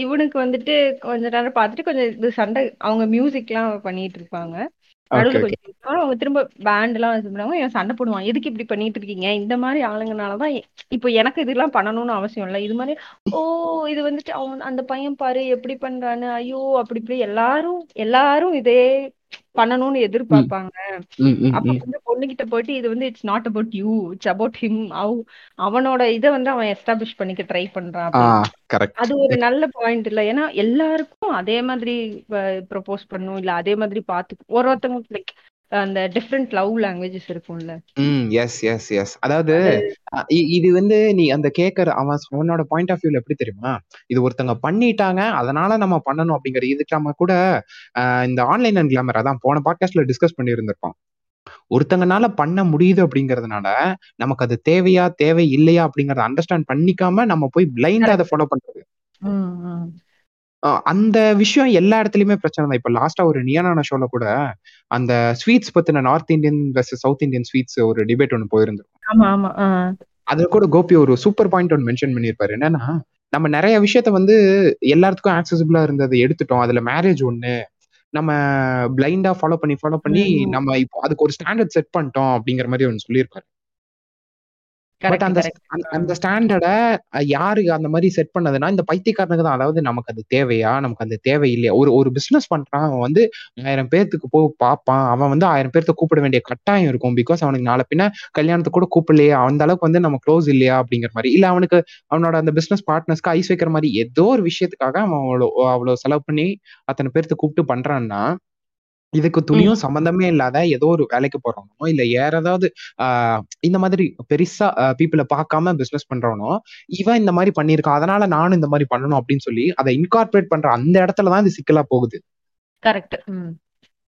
இவனுக்கு வந்துட்டு கொஞ்ச நேரம் பார்த்துட்டு கொஞ்சம் இது சண்டை அவங்க மியூசிக்லாம் பண்ணிட்டு இருப்பாங்க. நடுவுல கொஞ்சம். அவங்க திரும்ப பேண்ட் எல்லாம் பண்ணுவாங்க இவன் சண்டை போடுவான்? எதுக்கு இப்படி பண்ணிட்டு இருக்கீங்க? இந்த மாதிரி ஆளுங்கனாலதான் இப்போ எனக்கு இதெல்லாம் பண்ணணும்னு அவசியம் இல்லை. இது மாதிரி ஓ இது வந்துட்டு அவன் அந்த பையன் பாரு எப்படி பண்றான்னு ஐயோ அப்படி இப்படி. எல்லாரும் எல்லாரும் இதே பண்ணணும்னு எதிர்பார்ப்பாங்க. அப்ப வந்து பொண்ணுகிட்ட போயிட்டு இது வந்து it's not about you it's about him அவ அவனோட இதை வந்து அவன் எஸ்டாப்ளிஷ் பண்ணிக்க ட்ரை பண்றான் அது ஒரு நல்ல பாயிண்ட் இல்ல. ஏன்னா எல்லாருக்கும் அதே மாதிரி ப்ரொபோஸ் பண்ணும் இல்ல அதே மாதிரி பார்த்து ஒரு ஒருத்தவங்க லைக் அந்த டிஃப்ரெண்ட் லவ் லாங்குவேஜஸ் இருக்கும்ல. ம் எஸ் எஸ் எஸ் அதாவது இது வந்து நீ அந்த கேட்கற அவன் அவனோட பாயிண்ட் ஆஃப் வியூல எப்படி தெரியுமா? இது ஒருத்தங்க பண்ணிட்டாங்க அதனால நம்ம பண்ணணும் அப்படிங்கிற இதுக்கு நம்ம கூட இந்த ஆன்லைன் அண்ட் கிளாமர் அதான் போன பாட்காஸ்ட்ல டிஸ்கஸ் பண்ணி இருந்திருப்போம் ஒருத்தங்கனால பண்ண முடியுது அப்படிங்கறதுனால நமக்கு அது தேவையா தேவை இல்லையா அப்படிங்கறத அண்டர்ஸ்டாண்ட் பண்ணிக்காம நம்ம போய் பிளைண்டா அதை ஃபாலோ பண்றது. அந்த விஷயம் எல்லா இடத்துலயுமே பிரச்சனை தான். இப்ப லாஸ்டா ஒரு நியானான ஷோல கூட அந்த ஸ்வீட்ஸ் பத்தின north Indian versus south Indian sweets ஒரு டிபேட் ஒன்று ஆமா ஆ. அதுல கூட கோபி ஒரு சூப்பர் பாயிண்ட் ஒன்று மென்ஷன் பண்ணியிருப்பாரு. என்னன்னா நம்ம நிறைய விஷயத்த வந்து எல்லாத்துக்கும் ஆக்சசிபிளா இருந்ததை எடுத்துட்டோம். அதுல மேரேஜ் ஒண்ணு நம்ம பிளைண்டா ஃபாலோ பண்ணி ஃபாலோ பண்ணி நம்ம இப்போ அதுக்கு ஒரு ஸ்டாண்டர்ட் செட் பண்ணிட்டோம் அப்படிங்கிற மாதிரி ஒன்று சொல்லியிருப்பாரு. பட் அந்த அந்த- ஸ்டாண்டர்டை யாரு அந்த மாதிரி செட் பண்ணதுன்னா இந்த பைத்தியக்காரனுக்கு தான். அதாவது நமக்கு அது தேவையா? நமக்கு அது தேவை இல்லையா ஒரு ஒரு பிசினஸ் பண்றான் அவன் வந்து ஆயிரம் பேர்த்துக்கு போய் பார்ப்பான் அவன் வந்து ஆயிரம் பேர்த்த கூப்பிட வேண்டிய கட்டாயம் இருக்கும். பிகாஸ் அவனுக்கு நாளை பின்ன கல்யாணத்துக்கு கூட கூப்பிடலையா. அந்த அளவுக்கு வந்து நம்ம க்ளோஸ் இல்லையா? அப்படிங்கிற மாதிரி. இல்ல அவனுக்கு அவனோட அந்த பிசினஸ் பார்ட்னர்ஸ்க்கு ஐஸ் வைக்கிற மாதிரி ஏதோ ஒரு விஷயத்துக்காக அவன் அவ்வளோ அவ்வளோ செலவு பண்ணி அத்தனை பேர்த்த கூப்பிட்டு பண்றான்னா இதுக்கு ம். துளியும் சம்பந்தமே இல்லாத ஏதோ ஒரு வேலைக்கு போறவனோ இல்ல வேற ஏதாவது ஆஹ் இந்த மாதிரி பெருசா பீப்புளை பார்க்காம பிசினஸ் பண்றவனோ இவன் இந்த மாதிரி பண்ணியிருக்கான் அதனால நானும் இந்த மாதிரி பண்ணணும் அப்படின்னு சொல்லி அதை இன்கார்பரேட் பண்ற அந்த இடத்துல தான் இது சிக்கலா போகுது. கரெக்ட்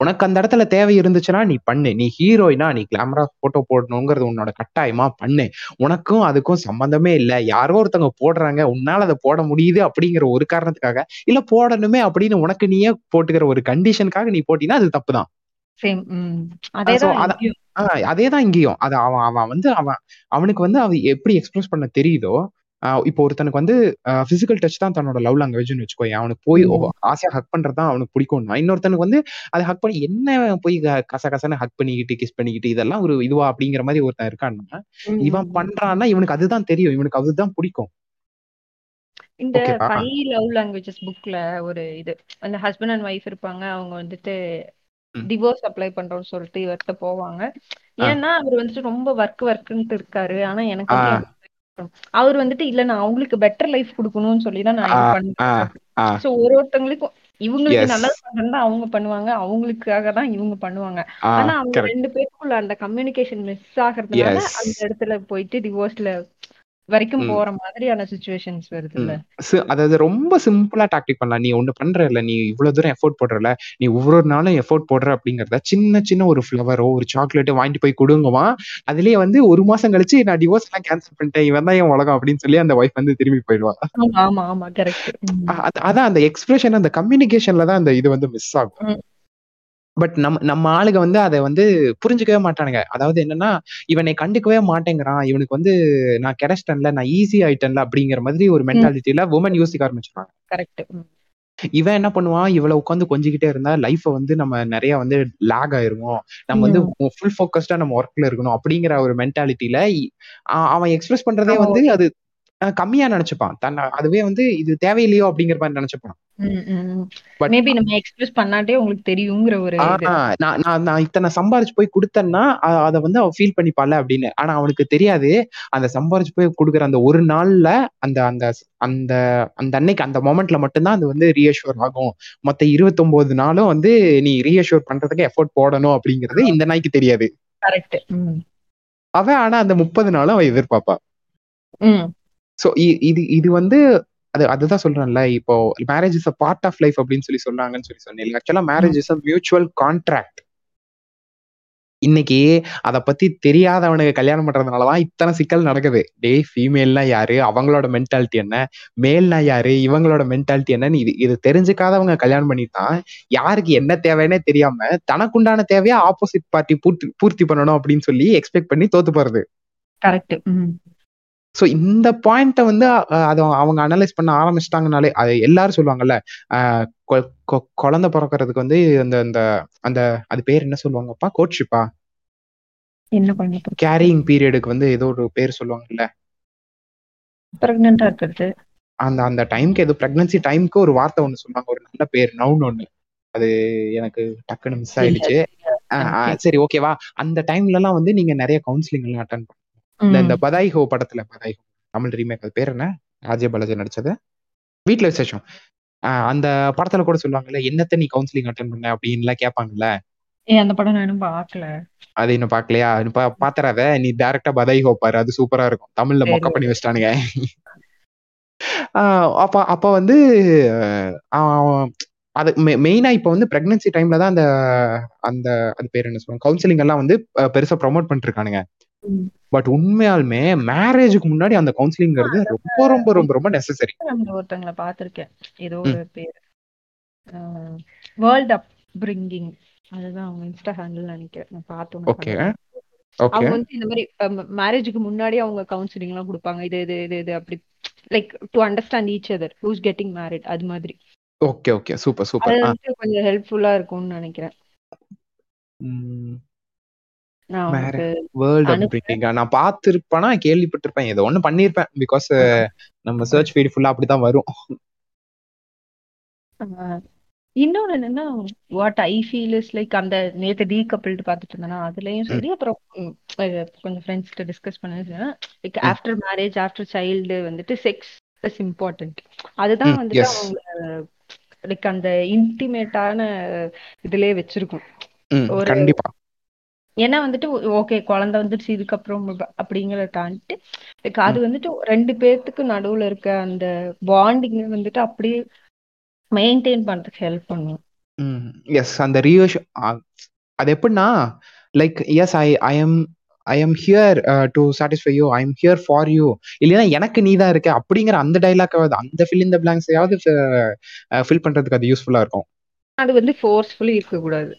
உனக்கு அந்த இடத்துல தேவை இருந்துச்சுன்னா நீ பண்ணு. நீ ஹீரோயினா நீ கிளாமரா போட்டோ போடணுங்கிறது உன்னோட கட்டாயமா பண்ணு. உனக்கும் அதுக்கும் சம்பந்தமே இல்லை. யாரோ ஒருத்தவங்க போடுறாங்க. உன்னால அதை போட முடியுது அப்படிங்கிற ஒரு காரணத்துக்காக இல்ல போடணுமே அப்படின்னு உனக்கு நீயே போட்டுக்கிற ஒரு கண்டிஷனுக்காக நீ போட்டினா அது தப்பு தான் சேம் ம் ஸோ அதேதான் அத இங்கேயும். அதே அவன் அவன் வந்து அவன் அவனுக்கு வந்து அவன் எப்படி எக்ஸ்பிரஸ் பண்ண தெரியுதோ இப்போ ஒருத்தனுக்கு வந்து பிசிக்கல் டச் தான் தன்னோட லவ் லாங்குவேஜ்னு வச்சுக்கோ அவனுக்கு போய் ஆசையா ஹக் பண்றது தான் அவனுக்கு பிடிக்கும்னா இன்னொருத்தனுக்கு வந்து அதை ஹக் பண்ணி என்ன போய் கச கசன்னு ஹக் பண்ணிக்கிட்டு கிஸ் பண்ணிக்கிட்டு இதெல்லாம் ஒரு இதுவா அப்படிங்கிற மாதிரி ஒருத்தன் இருக்கான்னா இவன். பண்றான்னா இவனுக்கு அதுதான் தெரியும். இவனுக்கு அதுதான் பிடிக்கும். இந்த ஃபைவ் லவ் லாங்குவேஜஸ் புக்ல ஒரு இது அந்த ஹஸ்பண்ட் அண்ட் ஒய்ஃப் இருப்பாங்க அவங்க வந்துட்டு. டிவோர்ஸ் அப்ளை பண்றோம்னு சொல்லிட்டு இவர்கிட்ட போவாங்க. ஏன்னா அவர் வந்துட்டு ரொம்ப ஒர்க் ஒர்க்குன்ட்டு இருக்காரு. ஆனா எனக்கு அவர் வந்துட்டு இல்ல நான் அவங்களுக்கு பெட்டர் லைஃப் கொடுக்கணும்னு சொல்லி தான் நான் ஆ சோ ஒரு ஒருத்தவங்களுக்கும் இவங்களுக்கு நல்லது பண்றேன்னு தான் அவங்க பண்ணுவாங்க. அவங்களுக்காக தான் இவங்க பண்ணுவாங்க. ஆனா அவங்க ரெண்டு பேருக்குள்ள அந்த கம்யூனிகேஷன் மிஸ் ஆகுறதுனால அந்த இடத்துல போயிட்டு டிவோர்ஸ்ல வரைக்கும் போற மாதிரியான சுச்சுவேஷன்ஸ் வருதுல்ல அதாவது ரொம்ப சிம்பிளா டாக்டிக் பண்ணலாம். நீ ஒண்ணு பண்றல நீ இவ்வளவு தூரம் எஃபோர்ட் போடுறல நீ ஒவ்வொரு நாளும் எஃபோர்ட் போடுற அப்படிங்கறத சின்ன சின்ன ஒரு ஃபிளவரோ ஒரு சாக்லேட்டோ வாங்கிட்டு போய் கொடுங்கவா அதுலயே வந்து ஒரு மாசம் கழிச்சு நான் டிவோர்ஸ் எல்லாம் கேன்சல் பண்ணிட்டேன் இவன் தான் என் உலகம் அப்படின்னு சொல்லி அந்த ஒய்ஃப் வந்து திரும்பி போயிடுவா. ஆமா ஆமா கரெக்ட் அதான் அந்த எக்ஸ்பிரஷன் அந்த கம்யூனிகேஷன்ல தான் அந்த இது வந்து மிஸ் ஆகும். பட் நம்ம நம்ம ஆளுங்க வந்து அதை வந்து புரிஞ்சுக்கவே மாட்டானுங்க. அதாவது என்னன்னா இவனை கண்டுக்கவே மாட்டேங்கிறான். இவனுக்கு வந்து நான் கிடைச்சிட்டேன்ல நான் ஈஸி ஆயிட்டேன்ல அப்படிங்கிற மாதிரி ஒரு மென்டாலிட்டியில உமன் யோசிக்க ஆரம்பிச்சிருவாங்க. கரெக்ட் இவன் என்ன பண்ணுவான்? இவ்வளவு உட்காந்து கொஞ்சிக்கிட்டே இருந்தா லைஃப வந்து நம்ம நிறைய வந்து லாக் ஆயிருவோம். நம்ம வந்து ஃபுல் ஃபோக்கஸ்டா நம்ம ஒர்க்ல இருக்கணும் அப்படிங்கிற ஒரு மென்டாலிட்டியில அவன் எக்ஸ்பிரஸ் பண்றதே வந்து அது கம்மியா நினைச்சுப்பான். தன்னை அதுவே வந்து இது தேவையில்லையோ அப்படிங்கிற மாதிரி நினைச்சுப்பான். மேபி நம்ம எக்ஸ்பிரஸ் பண்ணாட்டே உங்களுக்கு தெரியுங்கிற ஒரு நான் நான் இத்தனை சம்பாரிச்சு போய் கொடுத்தேன்னா அதை வந்து அவன் ஃபீல் பண்ணிப்பால அப்படின்னு. ஆனா அவனுக்கு தெரியாது. அந்த சம்பாரிச்சு போய் கொடுக்குற அந்த ஒரு நாள்ல அந்த அந்த அந்த அந்த அன்னைக்கு அந்த மொமெண்ட்ல மட்டும்தான் அது வந்து ரீஅஷூர் ஆகும். மத்த இருபத்தொன்பது நாளும் வந்து நீ ரீஅஷூர் பண்றதுக்கு எஃபோர்ட் போடணும் அப்படிங்கிறது இந்த நாய்க்கு தெரியாது. கரெக்ட் அவன் ஆனா அந்த முப்பது நாளும் அவன் எதிர்பார்ப்பான் சோ இது இது வந்து அது அதுதான் சொல்றேன்ல இப்போ marriage is a part of life அப்படின்னு சொல்லி சொன்னாங்கன்னு சொல்லி சொன்னேன். ஆக்சுவலா marriage is a mutual contract இன்னைக்கு அதை பத்தி தெரியாதவனுக்கு கல்யாணம் பண்றதுனாலதான் இத்தனை சிக்கல் நடக்குது. டேய் ஃபீமேல்னா யாரு? அவங்களோட மென்டாலிட்டி என்ன? மேல்னா யாரு? இவங்களோட மென்டாலிட்டி என்னன்னு இது இது தெரிஞ்சுக்காதவங்க கல்யாணம் பண்ணிட்டான். யாருக்கு என்ன தேவைன்னே தெரியாம தனக்குண்டான தேவையா ஆப்போசிட் பார்ட்டி பூர்த்தி பூர்த்தி பண்ணணும் அப்படின்னு சொல்லி எக்ஸ்பெக்ட் பண்ணி தோத்து போறது. கரெக்ட் ஸோ இந்த பாயிண்ட்ட வந்து அதை அவங்க அனலைஸ் பண்ண ஆரம்பிச்சிட்டாங்கனாலே அது எல்லாரும் சொல்லுவாங்கல்ல குழந்தை பிறக்கறதுக்கு வந்து அந்த அந்த அந்த அது பேர் என்ன சொல்லுவாங்கப்பா? கோட்ஷிப்பா என்ன பண்ண கேரியிங் பீரியடுக்கு வந்து ஏதோ ஒரு பேர் சொல்லுவாங்கல்ல. பிரெக்னெண்டா இருக்கிறது. அந்த அந்த டைம்க்கு ஏதோ பிரெக்னன்சி டைம்க்கு ஒரு வார்த்தை ஒன்று சொன்னாங்க ஒரு நல்ல பேர் நவுன் ஒன்று அது எனக்கு டக்குன்னு மிஸ் ஆயிடுச்சு. சரி ஓகேவா அந்த டைம்ல எல்லாம் வந்து நீங்க நிறைய கவுன்சிலிங் எல்லாம் அட்டன் இந்த இந்த பதாய் ஹோ படத்துல பதாய் ஹோ தமிழ் ரீமேக் அது பேர் என்ன? அஜய் பாலாஜி நடிச்சது. வீட்ல விசேஷம். அந்த படத்துல கூட சொல்லுவாங்கல்ல என்னத்த நீ கவுன்சிலிங் அட்டன் பண்ண? அப்படின்லாம் கேட்பாங்கல்ல. அந்த படம் நான் இன்னும் பார்க்கல அது இன்னும் பாக்கலையா? இன்னும் பா- பாத்துறாத. நீ டைரக்டா பதாய் ஹோ பாரு. அது சூப்பரா இருக்கும். தமிழ்ல மொக்க பண்ணி வச்சிட்டானுங்க. அப்ப அப்ப வந்து அது மெயினா இப்ப வந்து பிரெக்னன்சி டைம்ல தான் அந்த அந்த அது பேர் என்ன சொல்லுவாங்க? கவுன்சிலிங் எல்லாம் வந்து பெருசா ப்ரொமோட் ம். பட் உண்மையாலுமே மேரேஜுக்கு முன்னாடி அந்த கவுன்சிலிங்கிறது ரொம்ப ரொம்ப ரொம்ப ரொம்ப நெசசரி ஒருத்தங்களை பார்த்திருக்கேன். ஏதோ ஒரு பேர். வேர்ல்ட் அப் பிரிங்கிங் அதுதான் அவங்க இன்ஸ்டா ஹேண்டில் நினைக்கிறேன். நான் பார்த்தோம் ஓகே அவங்க வந்து இந்த மாதிரி மேரேஜுக்கு முன்னாடி அவங்க கவுன்சிலிங் எல்லாம் கொடுப்பாங்க. இது இது இது இது அப்படி like to understand each other who's getting married அது மாதிரி. ஓகே ஓகே சூப்பர் சூப்பர் கொஞ்சம் ஹெல்ப்ஃபுல்லா இருக்கும்னு நினைக்கிறேன். நான் உங்களுக்கு வேர்ல்ட். அப்படிங்க நான் பார்த்திருப்பேனா கேள்விப்பட்டிருப்பேன். ஏதோ ஒண்ணு பண்ணியிருப்பேன். பிகாஸ் நம்ம சர்ச் ஃபீட் ஃபுல்லா அப்படிதான் வரும். இன்னொன்னு என்னன்னா what I feel is like அந்த நேத்து டீ கப்பிள்டு பார்த்துட்டு இருந்தேன்னா அதுலயும் சரி அப்புறம் கொஞ்சம் ஃப்ரெண்ட்ஸ் கிட்ட discuss பண்ணதுன்னா like. After marriage after child வந்துட்டு செக்ஸ் இஸ் இம்பார்ட்டன்ட் அதுதான் வந்துட்டு. அவங்க லைக் அந்த இன்டிமேட்டான இதுலயே வச்சிருக்கும். ஒரு கண்டிப்பா. ஏன்னா வந்துட்டு ஓகே குழந்தை வந்துடுச்சு இதுக்கப்புறம் அப்படிங்கறத தாண்டிட்டு லைக் அது வந்துட்டு ரெண்டு பேர்த்துக்கு நடுவுல இருக்க அந்த பாண்டிங் வந்துட்டு அப்படியே மெயின்டைன் பண்றதுக்கு ஹெல்ப் பண்ணும். எஸ் அந்த ரியோஷ் அது எப்படின்னா like yes I I am I am here to satisfy you I am here for you இல்லைன்னா எனக்கு நீ தான் இருக்க அப்படிங்கிற அந்த டைலாக்காவது அந்த ஃபில் இந்த பிளாங்ஸையாவது ஃபில் பண்றதுக்கு அது யூஸ்ஃபுல்லா இருக்கும். அது வந்து ஃபோர்ஸ்ஃபுல்லி இருக்கக்கூடாது.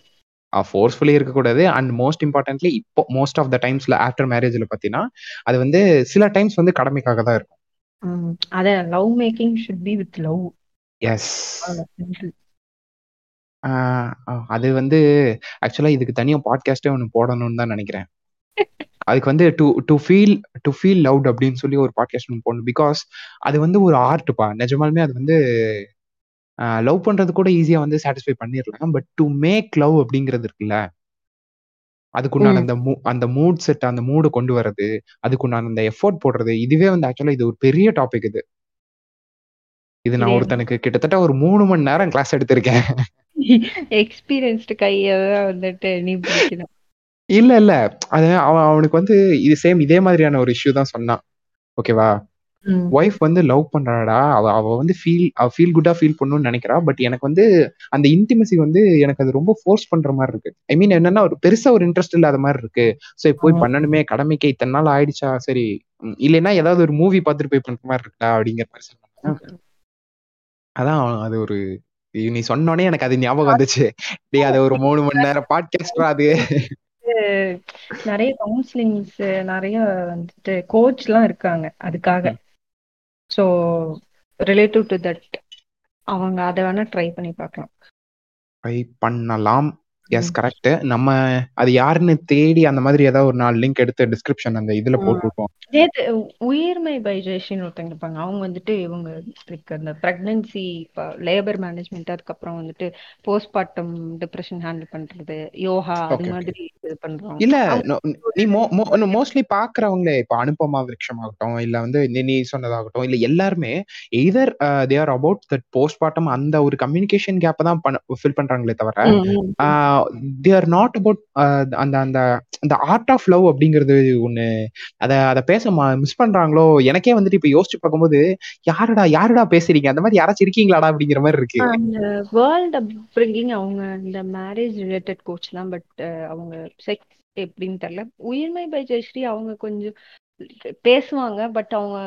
ஃபோர்ஸ்ஃபுல்லி இருக்கக்கூடாது. அண்ட் மோஸ்ட் இம்பார்ட்டன்ட்லி இப்போ மோஸ்ட் ஆஃப் த டைம்ஸ்ல ஆஃப்டர் மேரேஜ்ல பார்த்தீங்கன்னா அது வந்து சில டைம்ஸ் வந்து கடமைக்காக தான் இருக்கும். அத love making should be with love yes அது வந்து ஆக்சுவலா இதுக்கு தனியா பாட்காஸ்டே ஒன்று போடணும்னு தான் நினைக்கிறேன். அதுக்கு வந்து to to feel to feel loved அப்படின்னு சொல்லி ஒரு பாட்காஸ்ட் ஒன்று போடணும். பிகாஸ் அது வந்து ஒரு ஆர்ட்ப்பா நிஜமாலுமே அது வந்து லவ் பண்றது கூட ஈஸியா வந்து சாட்டிஸ்ஃபை பண்ணிடலாம் பட் டு மேக் லவ் அப்படிங்கிறது இருக்குல்ல? அதுக்குண்டான அந்த மூ அந்த மூட் செட் அந்த மூடு கொண்டு வர்றது அதுக்குண்டான அந்த எஃபோர்ட் போடுறது இதுவே வந்து ஆக்சுவலா இது ஒரு பெரிய டாபிக் இது. இது நான் ஒருத்தனுக்கு கிட்டத்தட்ட ஒரு மூணு மணி நேரம் கிளாஸ் எடுத்திருக்கேன். எக்ஸ்பீரியன்ஸ்டு கையதான் வந்துட்டு நீ இல்ல இல்ல. அது அவன் அவனுக்கு வந்து இது சேம் இதே மாதிரியான ஒரு இஷ்யூ தான் சொன்னான். ஓகேவா. ஒய்ஃப் வந்து லவ் பண்றாடா. அவ அவ வந்து ஃபீல் அவ ஃபீல் குட்டா ஃபீல் பண்ணணும்னு நினைக்கிறா. பட் எனக்கு வந்து அந்த இன்டிமசி வந்து எனக்கு அது ரொம்ப ஃபோர்ஸ் பண்ற மாதிரி இருக்கு. ஐ மீன் என்னன்னா ஒரு பெருசா ஒரு இன்ட்ரெஸ்ட் இல்லாத மாதிரி இருக்கு. சோ போய். பண்ணணுமே கடமைக்கு இத்தனை நாள் ஆயிடுச்சா? சரி இல்லைன்னா ஏதாவது ஒரு மூவி பார்த்துட்டு போய் பண்ற மாதிரி இருக்கா அப்படிங்கிற மாதிரி சொன்னாங்க அதான் அது ஒரு நீ சொன்னோடனே எனக்கு அது ஞாபகம் வந்துச்சு. டேய் அது ஒரு மூணு மணி நேரம் பாட்காஸ்டா அது. நிறைய கவுன்சிலிங்ஸ் நிறைய வந்துட்டு கோச் எல்லாம் இருக்காங்க. அதுக்காக. ஸோ ரிலேட்டிவ் டு தட் அவங்க அதை வேணா ட்ரை பண்ணி பார்க்கலாம். ட்ரை பண்ணலாம். எஸ். கரெக்ட் நம்ம அது யாருன்னு தேடி அந்த மாதிரி ஏதாவது ஒரு நாலு லிங்க் எடுத்து டிஸ்கிரிப்ஷன் அந்த இதுல போட்டு விட்டோம் நேத்து உயிர்மை பை ஜெயஸ்ரீன்னு ஒருத்தங்க இருப்பாங்க அவங்க வந்துட்டு இவங்க லைக் அந்த பிரெக்னன்சி லேபர் மேனேஜ்மெண்ட் அதுக்கப்புறம் வந்துட்டு போஸ்ட்மார்ட்டம் டிப்ரெஷன் ஹேண்டில் பண்றது யோகா அது. மாதிரி இது பண்றோம் இல்ல நோ- மோஸ்ட்லி பாக்குறவங்களே இப்ப அனுபமா விருட்சம் ஆகட்டும் இல்ல வந்து நீ- சொன்னதாகட்டும் இல்ல எல்லாருமே either they are about that postmortem அந்த ஒரு கம்யூனிகேஷன் கேப்பை தான் ஃபில் பண்றாங்களே தவிர. தே ஆர் நாட் அபவுட் அந்த அந்த அந்த ஆர்ட் ஆஃப் லவ் அப்படிங்கிறது ஒண்ணு அத அத பேச மிஸ் பண்றாங்களோ? எனக்கே வந்துட்டு இப்ப யோசிச்சு பார்க்கும்போது யாருடா யாருடா பேசுறீங்க? அந்த மாதிரி யாராச்சும் இருக்கீங்களாடா? அப்படிங்கிற மாதிரி இருக்கு. அந்த வேர்ல்ட் அப்ரிங்கிங் அவங்க இந்த மேரேஜ் ரிலேட்டட் கோச் தான் பட் அவங்க செக்ஸ் எப்படின்னு தெரியல. உயிர்மை பை ஜெயஸ்ரீ அவங்க கொஞ்சம் பேசுவாங்க பட் அவங்க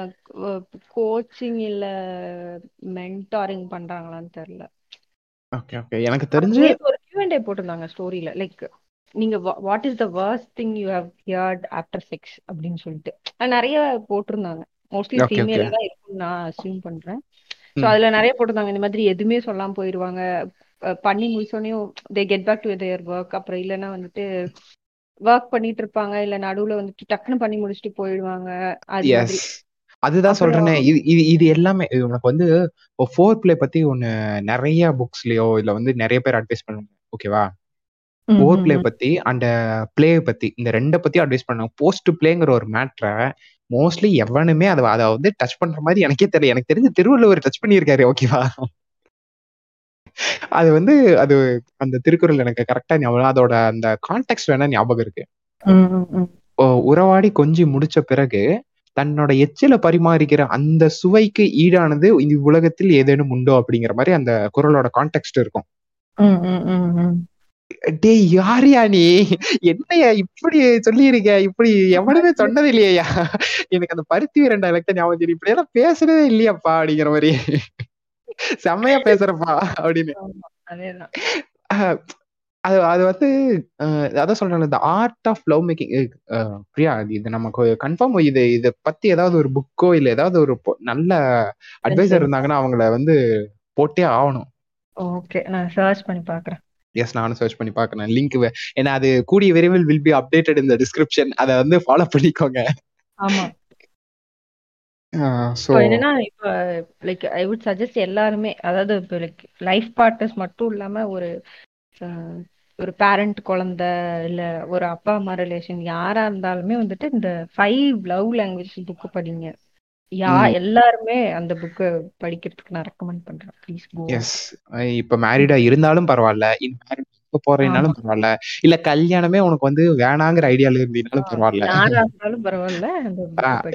கோச்சிங் இல்ல மென்டாரிங் பண்றாங்களான்னு தெரியல. ஓகே ஓகே எனக்கு தெரிஞ்சு ஒரு Q&A போட்டிருந்தாங்க ஸ்டோரியில லைக் நீங்க what is the worst thing you have heard after sex அப்படின்னு சொல்லிட்டு. நிறைய போட்டிருந்தாங்க. மோஸ்ட்லி ஃபீமேலா தான் இருக்கும்னு நான் அசியூம் பண்றேன். ஸோ ம் அதுல நிறைய போட்டிருந்தாங்க. இந்த மாதிரி எதுவுமே சொல்லாம போயிடுவாங்க பண்ணி முடிச்சோடனையும் they get back to their work அப்புறம் இல்லைன்னா வந்துட்டு ஒர்க் பண்ணிட்டு இருப்பாங்க. இல்ல நடுவுல வந்துட்டு டக்குன்னு பண்ணி முடிச்சுட்டு போயிடுவாங்க. அது அதுதான் சொல்றேனே. இது இது எல்லாமே உனக்கு வந்து ஃபோர் பிளே பத்தி ஒன்னு நிறைய புக்ஸ்லயோ இல்ல வந்து நிறைய பேர் அட்வைஸ் பண்ணுவாங்க. ஓகேவா? ம், பிளே. பத்தி அண்ட் பிளே பத்தி இந்த ரெண்டை பத்தி அட்வைஸ் பண்ணாங்க போஸ்ட் பிளேங்கிற ஒரு மேட்ரை மோஸ்ட்லி எவனுமே அதை அதை வந்து டச் பண்ற மாதிரி எனக்கே தெரியல. எனக்கு தெரிஞ்ச திருவள்ளுவர் டச் பண்ணியிருக்காரு ஓகேவா? அது வந்து அது அந்த திருக்குறள் எனக்கு கரெக்டா ஞாபகம் அதோட அந்த கான்டெக்ட் வேணா ஞாபகம் இருக்கு. உறவாடி கொஞ்சி முடிச்ச பிறகு தன்னோட எச்சில பரிமாறிக்கிற அந்த சுவைக்கு ஈடானது இந்த உலகத்தில் ஏதேனும் உண்டோ? அப்படிங்கிற மாதிரி அந்த குரலோட கான்டெக்ட் இருக்கும். டேய் யாரியா நீ? என்னையா இப்படி சொல்லியிருக்க? இப்படி எவனுமே சொன்னது இல்லையா எனக்கு அந்த பருத்தி வீரண்டா எனக்கு ஞாபகம் தெரியும். இப்படி எல்லாம் பேசுறதே இல்லையாப்பா அப்படிங்கிற மாதிரி. செம்மையா பேசுறப்பா அப்படின்னு. அது அது வந்து அதான் சொல்றேன் இந்த art of love making Priya இது நமக்கு கன்ஃபார்ம் இது இதை பத்தி ஏதாவது ஒரு புக்கோ இல்ல ஏதாவது ஒரு நல்ல அட்வைசர் இருந்தாங்கன்னா அவங்கள வந்து போட்டே ஆகணும். ஓகே நான் சர்ச் பண்ணி பாக்குறேன். எஸ் நானும் சர்ச் பண்ணி பார்க்கறேன் லிங்க் ஏன்னா அது கூடிய விரைவில் வில் பி அப்டேட்டட் இந்த டிஸ்கிரிப்ஷன் அதை வந்து ஃபாலோ பண்ணிக்கோங்க. ஆமா. இப்போ என்னன்னா இப்போ லைக் ஐ வுட் சஜஸ்ட் எல்லாருமே அதாவது இப்போ லைக் லைஃப் பார்ட்னர்ஸ் மட்டும் இல்லாம ஒரு ஒரு பேரண்ட் குழந்தை இல்ல ஒரு அப்பா அம்மா ரிலேஷன் யாரா இருந்தாலுமே வந்துட்டு இந்த ஃபைவ் லவ் லாங்குவேஜ் புக்கு படிங்க. யா எல்லாருமே அந்த புக்கு படிக்கிறதுக்கு நான் ரெக்கமெண்ட் பண்றேன். ப்ளீஸ் எஸ் இப்ப மேரிடா இருந்தாலும் பரவாயில்ல. இன்மேரிட் இப்ப போறீங்கனாலும் ஆமா. பரவாயில்ல. இல்ல கல்யாணமே உனக்கு வந்து வேணாங்கிற ஐடியால இருந்தீங்கனாலும் பரவாயில்ல. யாரா இருந்தாலும் பரவாயில்ல.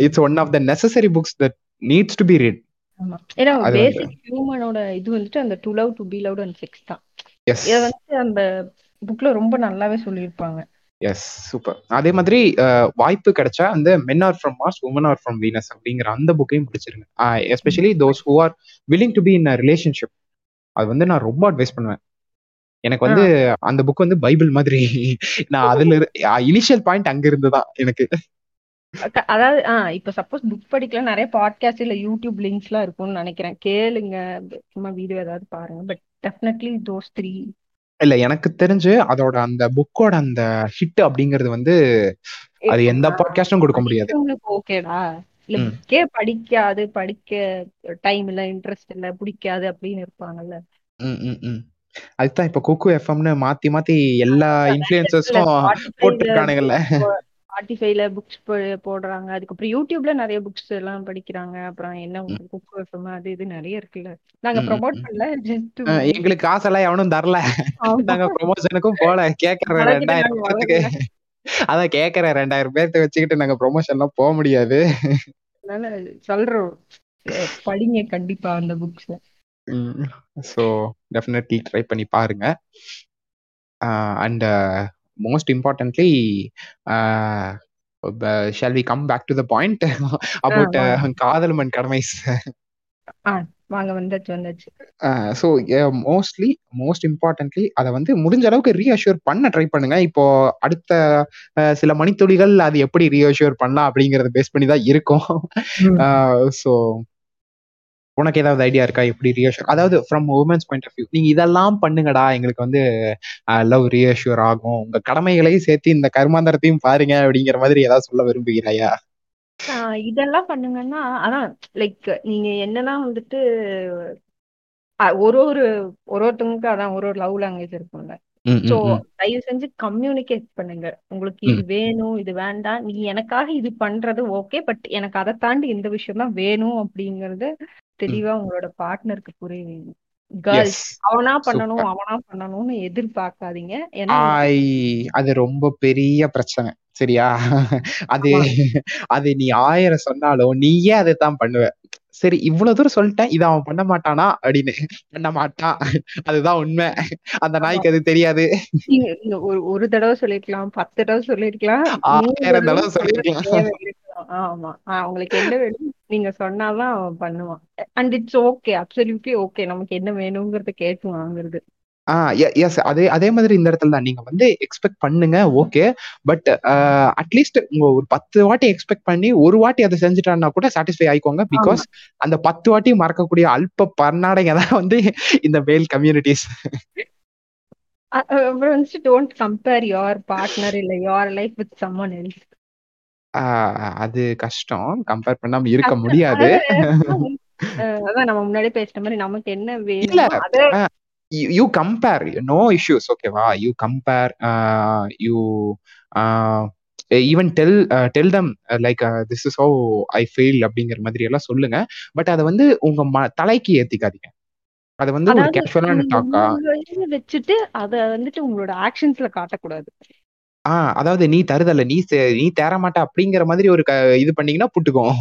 It's one of the necessary books that needs to be read ஏன்னா பேசிக் ஹியூமனோட இது வந்துட்டு அந்த to love to be love and sex தான். எஸ் இதை வந்து அந்த புக்ல ரொம்ப நல்லாவே சொல்லியிருப்பாங்க. எஸ் சூப்பர் அதே மாதிரி வாய்ப்பு கிடைச்சா அந்த men are from Mars women are from Venus அப்படிங்கிற அந்த புக்கையும் படிச்சிருங்க. Especially those who are willing to be in relationship அது வந்து நான் ரொம்ப அட்வைஸ் பண்ணுவேன். எனக்கு வந்து அந்த புக் வந்து பைபிள் மாதிரி. நான் அதுல இனிஷியல் பாயிண்ட் அங்க இருந்து தான் எனக்கு அதாவது ஆ இப்ப சப்போஸ் புக் படிக்கல நிறைய பாட்காஸ்ட் இல்ல யூடியூப் லிங்க்ஸ் எல்லாம் இருக்கும்னு நினைக்கிறேன். கேளுங்க. சும்மா வீடியோ ஏதாவது பாருங்க. பட் டெஃபினெட்லி தோஸ் த்ரீ இல்ல எனக்கு தெரிஞ்சு அதோட அந்த புக்கோட அந்த ஹிட் அப்படிங்கிறது வந்து அது எந்த பாட்காஸ்டும் கொடுக்க முடியாது ஓகேடா இல்ல. புக்கே படிக்காது படிக்க டைம் இல்ல இன்ட்ரெஸ்ட் இல்ல பிடிக்காது அப்படின்னு இருப்பாங்கல்ல. அதுதான் இப்ப குக்கு எஃப்எம்னு மாத்தி மாத்தி எல்லா இன்ஃபுளுசர்ஸும் போட்டிருக்கானுங்கல்ல ஸ்பாட்டிஃபைல புக்ஸ் போடுறாங்க. அதுக்கப்புறம் யூடியூப்ல நிறைய புக்ஸ் எல்லாம் படிக்கிறாங்க. அப்புறம் என்ன புக் வருஷமா அது இது நிறைய இருக்குல்ல. நாங்க ப்ரொமோட். பண்ணல ஜஸ்ட் எங்களுக்கு காசெல்லாம் எவனும் தரல. நாங்க ப்ரொமோஷனுக்கும் போல. கேக்குற ரெண்டாயிரம் பேர்த்துக்கு அதான் கேக்குற ரெண்டாயிரம் பேர்த்த வச்சுக்கிட்டு நாங்க ப்ரொமோஷன் எல்லாம் போக முடியாது. அதனால சொல்றோம். படிங்க கண்டிப்பா அந்த புக்ஸ் ஸோ டெஃபினெட்லி ட்ரை பண்ணி பாருங்க. And most importantly shall we come back to the point about காதல் மண் கடமைஸ் வாங்க வந்தாச்சு வந்தாச்சு ஸோ மோஸ்ட்லி மோஸ்ட் இம்பார்ட்டன்ட்லி அதை வந்து முடிஞ்ச அளவுக்கு ரீஅஷ்யூர் பண்ண ட்ரை பண்ணுங்க. இப்போ அடுத்த சில மணித்துளிகள் அது எப்படி ரீஅஷ்யூர் பண்ணலாம் அப்படிங்கறத பேஸ் பண்ணி தான் இருக்கும். ஸோ உனக்கு ஏதாவது ஐடியா இருக்கா? எப்படி ரீஅஷ்யூர் அதாவது from women's point of view நீங்க இதெல்லாம் பண்ணுங்கடா. எங்களுக்கு வந்து லவ் ரீஅஷ்யூர் ஆகும். உங்க கடமைகளையும் சேர்த்து இந்த கர்மாந்தரத்தையும் பாருங்க அப்படிங்கிற மாதிரி ஏதாவது சொல்ல விரும்புகிறாயா? இதெல்லாம் பண்ணுங்கன்னா அதான் லைக் நீங்க என்னெல்லாம் வந்துட்டு ஒரு ஒரு ஒரு ஒருத்தவங்களுக்கு அதான் ஒரு ஒரு லவ் லாங்குவேஜ் இருக்கும்ல. சோ. தயவு செஞ்சு கம்யூனிகேட் பண்ணுங்க. உங்களுக்கு இது வேணும் இது வேண்டாம். நீ எனக்காக இது பண்றது ஓகே பட் எனக்கு அதை தாண்டி இந்த விஷயம் தான் வேணும் அப்படிங்கறது தெளிவா உங்களோட பார்ட்னருக்கு புரிய கேர்ள்ஸ் Yes. அவனா பண்ணணும். அவனா பண்ணணும்னு எதிர்பார்க்காதீங்க. ஏன்னா அது ரொம்ப பெரிய பிரச்சனை. சரியா? அது அது நீ ஆயிரம் சொன்னாலும் நீயே அதை தான் பண்ணுவ. சரி இவ்வளவு தூரம் சொல்லிட்டேன் இதை அவன் பண்ண மாட்டானா அப்படின்னு. பண்ண மாட்டான் அதுதான் உண்மை. அந்த நாய்க்கு அது தெரியாது. ஒரு ஒரு தடவை சொல்லிருக்கலாம் பத்து தடவை சொல்லிருக்கலாம் ஆயிரம் தடவை தடவை சொல்ல சொல்லிருக்கலாம். ஆமா. அவங்களுக்கு என்ன வேணும் நீங்க சொன்னாதான் அவன் பண்ணுவான். And it's okay absolutely okay நமக்கு என்ன வேணுங்கிறத கேட்டு வாங்குறது. எஸ் அதே அதே மாதிரி இந்த இடத்துல தான். நீங்க வந்து எக்ஸ்பெக்ட் பண்ணுங்க ஓகே பட் அட்லீஸ்ட் உங்க ஒரு பத்து வாட்டி எக்ஸ்பெக்ட் பண்ணி ஒரு வாட்டி அதை செஞ்சுட்டான்னா கூட சாட்டிஸ்ஃபை ஆயிக்கோங்க. பிகாஸ் அந்த பத்து வாட்டி மறக்கக்கூடிய அல்ப பன்னாடைங்க தான் வந்து இந்த மேல் கம்யூனிட்டிஸ் அப்புறம் வந்துட்டு டோன்ட் கம்பேர் யுவர் பார்ட்னர் இல்ல your life with someone else அது கஷ்டம். கம்பேர் பண்ணாம இருக்க முடியாது. அதான் நம்ம முன்னாடி பேசின மாதிரி நமக்கு என்ன இல்ல. வேணுமோ அத யூ கம்பேர் நோ இஷ்யூஸ் ஓகேவா you compare you even tell tell them like this is how I feel அப்படிங்கிற மாதிரி எல்லாம் சொல்லுங்க. பட் அதை வந்து உங்க ம தலைக்கு ஏத்திக்காதீங்க. அது வந்து ஒரு அதாவது கேஷுவலான நீங்க டாக்கா உங்க இதை வச்சுட்டு அத வந்துட்டு உங்களோட ஆக்ஷன்ஸ்ல காட்டக்கூடாது. ஆ அதாவது நீ தருதல்ல நீ நீ தேற மாட்ட அப்படிங்கிற மாதிரி ஒரு இது பண்ணீங்கன்னா புட்டுக்கும்.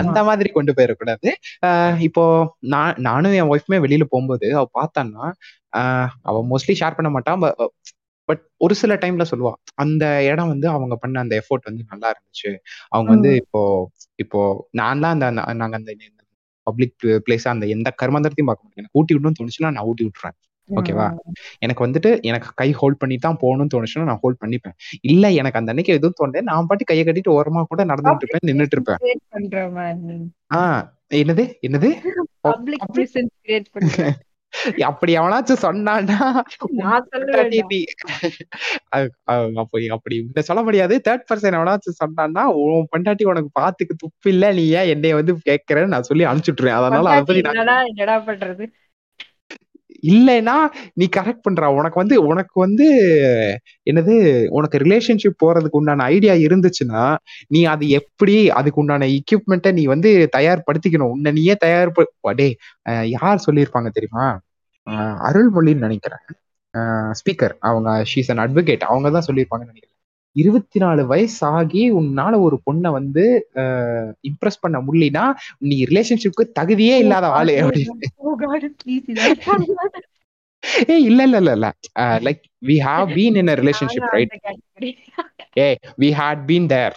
அந்த மாதிரி கொண்டு போயிடக்கூடாது. ஆஹ் இப்போ நான் நானும் என் ஒய்ஃப்மே வெளியில போகும்போது அவ பார்த்தான்னா ஆஹ் அவ மோஸ்ட்லி ஷேர் பண்ண மாட்டான் பட் ஒரு சில டைம்ல சொல்லுவா அந்த இடம் வந்து அவங்க பண்ண அந்த எஃபோர்ட் வந்து நல்லா இருந்துச்சு. அவங்க வந்து. இப்போ இப்போ நான்லாம் அந்த நாங்க அந்த பப்ளிக் பிளேஸ் அந்த எந்த கர்மாந்தரத்தையும் பார்க்க மாட்டேன். எனக்கு ஊட்டி விடணும்னு தோணுச்சுன்னா நான் ஊட்டி விட்டுறேன் ஓகேவா? எனக்கு வந்துட்டு எனக்கு கை ஹோல்ட் பண்ணி தான் போகணும்னு தோணுச்சுன்னா நான் ஹோல்ட் பண்ணிப்பேன். இல்ல எனக்கு அந்த அன்னைக்கு எதுவும் தோணுது நான் பாட்டு கையை கட்டிட்டு ஓரமா கூட நடந்துட்டு இருப்பேன் நின்னுட்டு இருப்பேன். ஆஹ் என்னது? என்னது? அப்படி எவனாச்சும் சொன்னான்னா அப்படி இங்க சொல்ல முடியாது. தேர்ட் பர்சன் எவனாச்சும் சொன்னான்னா உன் பொண்டாட்டி உனக்கு பாத்துக்கு துப்பு இல்ல நீ ஏன் என்னைய வந்து கேட்கறேன்னு நான் சொல்லி அனுப்பிச்சுட்டுருவேன். அதனால அதை பத்தி என்னடா பண்றது? இல்லைன்னா நீ கரெக்ட் பண்ற. உனக்கு வந்து உனக்கு வந்து என்னது உனக்கு ரிலேஷன்ஷிப் போறதுக்கு உண்டான ஐடியா இருந்துச்சுன்னா நீ அது எப்படி அதுக்கு உண்டான எக்யூப்மெண்ட்டை நீ வந்து தயார்படுத்திக்கணும். உன்னை நீயே தயார் டே யார் சொல்லியிருப்பாங்க தெரியுமா? அருள்மொழின்னு நினைக்கிறேன். ஸ்பீக்கர் அவங்க ஷீஸ் அன் அட்வொகேட் அவங்க தான் சொல்லியிருப்பாங்கன்னு நினைக்கிறேன். இருபத்தி நாலு வயசு ஆகி உன்னால ஒரு பொண்ணை வந்து இம்ப்ரெஸ் பண்ண முடியலனா நீ ரிலேஷன்ஷிப்க்கு தகுதியே இல்லாத ஆளு அப்படின்னு. ப்ளீஸ் இதெல்லாம் ஏ இல்ல இல்ல இல்ல இல்ல. Like we have been in a relationship right a we had been there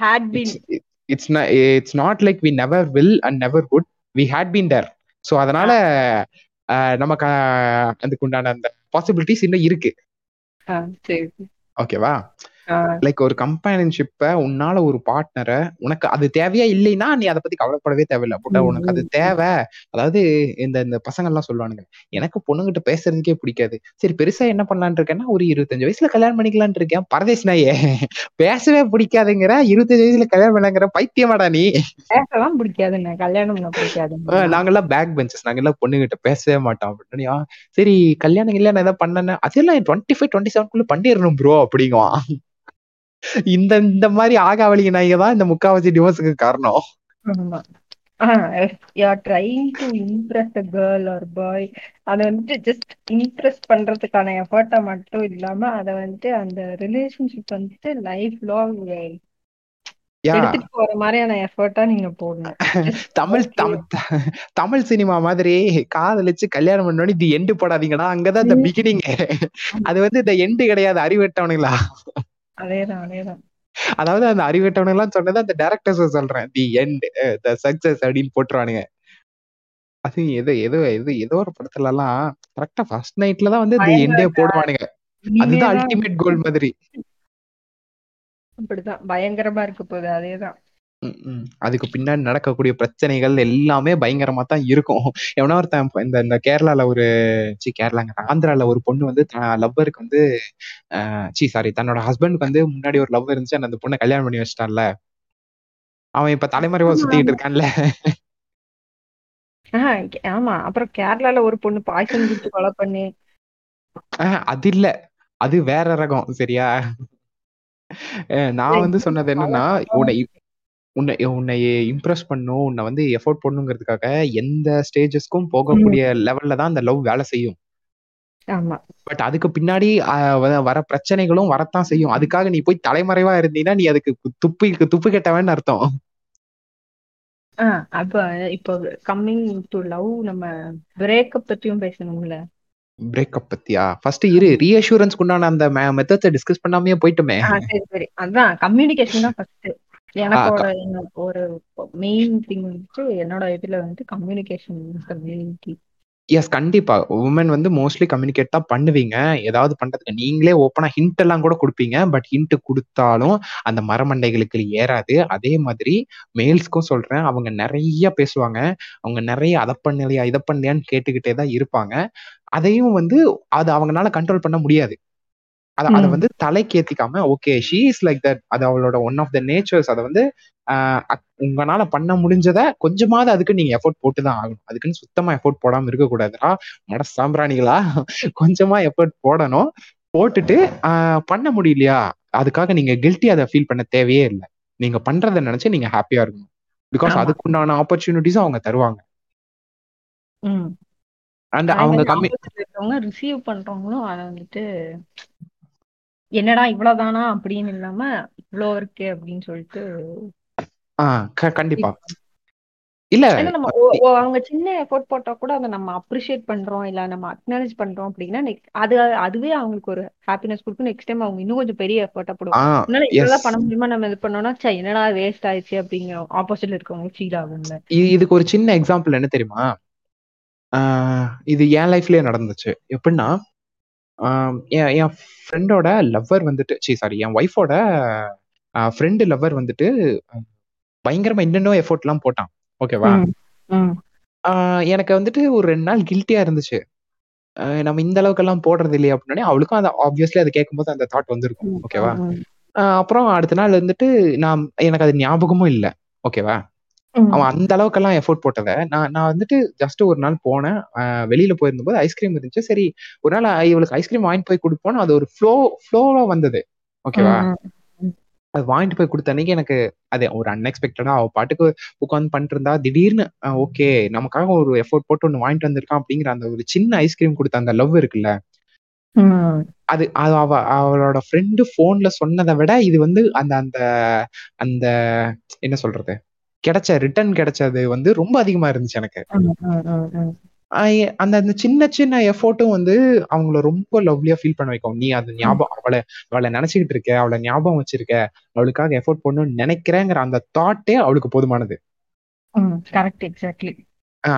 had been it's it's not like we never will and never could we had been there so அதனால நமக்கு அதுக்கு உண்டான அந்த பாசிபிலிட்டிஸ் இன்னும் இருக்கு. ஓகேவா ஆ, like ஒரு கம்பேனியன்ஷிப்பை உன்னால ஒரு பார்ட்னரை உனக்கு அது தேவையா இல்லைன்னா நீ அதை பத்தி கவலைப்படவே தேவையில்ல. பட் உனக்கு அது. தேவை. அதாவது இந்த இந்த பசங்க எல்லாம் சொல்லுவானுங்க எனக்கு பொண்ணுகிட்ட பேசுறதுக்கே பிடிக்காது. சரி பெருசா என்ன பண்ணலாம்னு இருக்கேன்னா ஒரு இருபத்தஞ்சு வயசுல கல்யாணம் பண்ணிக்கலாம்னு இருக்கேன். பரதேஷ் நாயே பேசவே பிடிக்காதுங்கிற இருபத்தஞ்சு வயசுல கல்யாணம் பண்ணங்கிற பைத்தியமாடா நீ. பேசலாம் பிடிக்காதுங்க கல்யாணம் ஆஹ் நாங்கெல்லாம் பேக் பெஞ்சஸ் நாங்கெல்லாம் பொண்ணுகிட்ட பேசவே மாட்டோம். அப்படின்னு "ஆ, சரி கல்யாணம் இல்லையா ஏதாவது பண்ணேன்னு அதெல்லாம் டுவெண்ட்டி ஃபைவ் டுவெண்ட்டி செவன்குள்ள பண்ணிடணும் ப்ரோ அப்படிங்குவான். இந்த இந்த மாதிரி ஆகாவளிங்க நாய்ங்க தான் இந்த முக்காவாசி டிவோர்ஸுக்கு காரணம். Trying to impress a girl or boy அதை வந்துட்டு ஜஸ்ட் இம்ப்ரெஸ் பண்றதுக்கான எஃபர்ட்டை மட்டும் இல்லாம அதை வந்துட்டு அந்த ரிலேஷன்ஷிப் வந்துட்டு life long Tamil. Tamil cinema மாதிரி காதலிச்சு கல்யாணம் பண்ணோன்னு இது எண்டு போடாதீங்கடா. அங்கதான் இந்த பிகினிங் அது வந்து இந்த எண்டு கிடையாது. அறிவட்டவனுங்களா அதேதான் அதேதான். அதாவது அந்த அறிவட்டவனுங்களாம் சொன்னது அந்த டேரக்டர்ஸ் சொல்றேன். தி எண்ட் த சக்சஸ் அப்படின்னு போட்டுருவானுங்க. அது ஏதோ ஏதோ ஏதோ ஏதோ ஒரு படத்துல எல்லாம் கரெக்டா ஃபர்ஸ்ட் நைட்ல தான் வந்து தி எண்டே போடுவானுங்க. அதுதான் அல்டிமேட் கோல் மாதிரி. அப்படிதான். பயங்கரமா இருக்க போகுது அதேதான். ம், ம். அதுக்கு பின்னாடி நடக்கக்கூடிய பிரச்சனைகள் எல்லாமே பயங்கரமா தான் இருக்கும். எவனா ஒருத்தன் இந்த இந்த கேரளால ஒரு சி கேரளாங்க ஆந்திரால ஒரு பொண்ணு வந்து லவ்வருக்கு வந்து சி சாரி தன்னோட ஹஸ்பண்டுக்கு வந்து முன்னாடி ஒரு லவ் இருந்துச்சு. அந்த பொண்ணை கல்யாணம் பண்ணி வச்சிட்டான்ல. அவன் இப்ப தலைமறைவா ஆமா. இருக்கான்ல. ஆஹ் ஆமா. அப்புறம் கேரளால ஒரு பொண்ணு பாய்சன் குடிச்சு கொலை பண்ணி. ஆஹ், அது இல்ல. அது வேற ரகம் சரியா? நான் வந்து சொன்னது என்னன்னா உன்னை உன்னை உன்னை இம்ப்ரெஸ் பண்ணும் உன்னை வந்து எஃபோர்ட் பண்ணுங்கிறதுக்காக எந்த ஸ்டேஜஸ்க்கும் போகக்கூடிய லெவல்ல தான் அந்த லவ் வேலை செய்யும். ஆமா. பட் அதுக்கு பின்னாடி வர பிரச்சனைகளும் வரத்தான் செய்யும். அதுக்காக நீ போய் தலைமறைவா இருந்தீங்கன்னா நீ அதுக்கு துப்பு துப்பு கெட்டவன்னு அர்த்தம். அப்ப இப்போ கம்மிங் டு லவ் நம்ம பிரேக்கப் பத்தியும் பேசணும்ல? பிரேக்கப் பத்தியா? ஃபர்ஸ்ட் இரு ரீஅஷூரன்ஸ்க்கு உண்டான அந்த மெத்தட்ஸை டிஸ்கஸ் பண்ணாமையே போயிட்டுமே. சரி சரி. அதான் கம்யூனிகேஷன் தான் ஃபர்ஸ்ட் எனக்கு ஒரு மெயின் திங் வந்துட்டு என்னோட இதுல வந்து கம்யூனிகேஷன் மெயின் கீ எஸ் கண்டிப்பா. வுமன் வந்து மோஸ்ட்லி கம்யூனிகேட் தான் பண்ணுவீங்க. ஏதாவது பண்றதுக்கு நீங்களே ஓப்பனா ஹிண்ட் எல்லாம் கூட குடுப்பீங்க. பட் ஹிண்ட் குடுத்தாலும் அந்த மரமண்டைகளுக்கு ஏறாது. அதே மாதிரி மேல்ஸ்க்கும் சொல்றேன். அவங்க நெறைய பேசுவாங்க. அவங்க நெறைய அத பண்ணலையா, இத பண்ணலையான்னு கேட்டுக்கிட்டே தான் இருப்பாங்க. அதையும் வந்து அத அவங்கனால கண்ட்ரோல் பண்ண முடியாது. அத அத. வந்து தலைக்கு ஏத்திக்காம, okay she is like that. அது அவளோட ஒன் ஆஃப் த நேச்சர்ஸ். அத வந்து உங்கனால பண்ண முடிஞ்சத கொஞ்சமாவது அதுக்கு நீங்க எஃபோர்ட் போட்டு தான் ஆகணும். அதுக்குன்னு சுத்தமா எஃபோர்ட் போடாம இருக்கக்கூடாதுடா. மட சாம்பிராணிகளா! கொஞ்சமா எஃபோர்ட் போடணும். போட்டுட்டு பண்ண முடியலையா, அதுக்காக நீங்க கில்ட்டியா அத ஃபீல் பண்ண தேவையே இல்ல. நீங்க பண்றத நெனச்சு நீங்க ஹேப்பியா இருக்கணும். பிகாஸ். அதுக்குண்டான ஆப்பர்ச்சுனிட்டீஸும் அவங்க தருவாங்க. அண்ட் அவங்க கம்மி ரிசீவ் பண்றவங்களும் அத வந்துட்டு என்னடா இவ்வளவுதானா அப்படின்னு இல்லாம, இவ்ளோ இருக்கே அப்படின்னு சொல்லிட்டு கண்டிப்பா. இல்ல நம்ம அவங்க சின்ன எஃபோர்ட் போட்டா கூட அத நம்ம அப்ரிஷியேட் பண்றோம், இல்ல நம்ம அக்னாலஜ் பண்றோம் அப்படின்னா, அது அதுவே அவங்களுக்கு ஒரு ஹாப்பினஸ் குடுக்கும். நெக்ஸ்ட் டைம் அவங்க இன்னும் கொஞ்சம் பெரிய எஃபோர்ட்டா போடுவாங்க. எஸ். இவ்வளவுதான் பண்ண முடியுமா நம்ம இது பண்ணோம்னா, ச்சே என்னடா வேஸ்ட் ஆயிடுச்சு அப்படிங்கிற ஆப்போசிட்ல இருக்கவங்களுக்கு ஃபீல் ஆகும்ல. இதுக்கு ஒரு சின்ன எக்ஸாம்பிள் என்ன தெரியுமா? இது என் லைஃப்லயே நடந்துச்சு. எப்புட்ன்னா, என் என் ஃப்ரெண்டோட லவ்வர் வந்துட்டு ச்சீ சாரி என் ஒய்ஃபோட ஃப்ரெண்ட் லவ்வர் வந்துட்டு பயங்கரமா என்னென்னவோ எஃபோர்ட்லாம் போட்டான். ஓகேவா? எனக்கு வந்துட்டு ஒரு 2 நாள் கில்ட்டியா இருந்துச்சு. நம்ம இந்த அளவுக்கெல்லாம் போடுறது இல்லையே அப்படின்னோனே, அவளுக்கும் அத ஆப்வியஸ்லி அத கேட்கும்போது அந்த தாட் வந்திருக்கும். ஓகேவா? அப்புறம் அடுத்த நாள் வந்துட்டு நான் எனக்கு அது ஞாபகமும் இல்ல. ஓகேவா? அவன் அந்த அளவுக்கெல்லாம் எஃபோர்ட் போட்டத, நான் நான் வந்துட்டு ஜஸ்ட் ஒரு நாள் போனேன். வெளியில போயிருந்தபோது ஐஸ்கிரீம் இருந்துச்சு. சரி, ஒரு நாள் இவளுக்கு ஐஸ்கிரீம் வாங்கிட்டு போய் குடுப்போம்னு அது ஒரு ஃப்ளோ ஃப்ளோவா வந்தது. ஓகேவா? அது வாங்கிட்டு போய் குடுத்த அன்னைக்கு எனக்கு அது ஒரு அன்எக்ஸ்பெக்டடா அவ பாட்டுக்கு உட்கார்ந்து பண்ணிட்டுருந்தா, திடீர்னு அ ஓகே நமக்காக ஒரு எஃபோர்ட் போட்டு ஒண்ணு வாங்கிட்டு வந்திருக்கான் அப்படிங்கிற அந்த ஒரு சின்ன ஐஸ்கிரீம் குடுத்த அந்த லவ் இருக்குல்ல. அது அது அவ அவளோட ஃப்ரெண்ட் ஃபோன்ல சொன்னத விட இது வந்து அந்த அந்த அந்த என்ன சொல்றது? கிடைச்ச ரிட்டர்ன் கிடைச்சது வந்து ரொம்ப அதிகமா இருந்துச்சு எனக்கு. அந்த அந்த சின்ன சின்ன எஃபோர்ட்டும் வந்து அவங்கள ரொம்ப லவ்லியா ஃபீல் பண்ண வைக்கும். நீ அது. ஞாபகம் அவள அவள நினைச்சுக்கிட்டு இருக்க, அவள ஞாபகம் வச்சிருக்க, அவளுக்காக எஃபோர்ட் போடணும்னு நினைக்கிறேங்கிற அந்த தாட்டே அவளுக்கு போதுமானது. Correct exactly.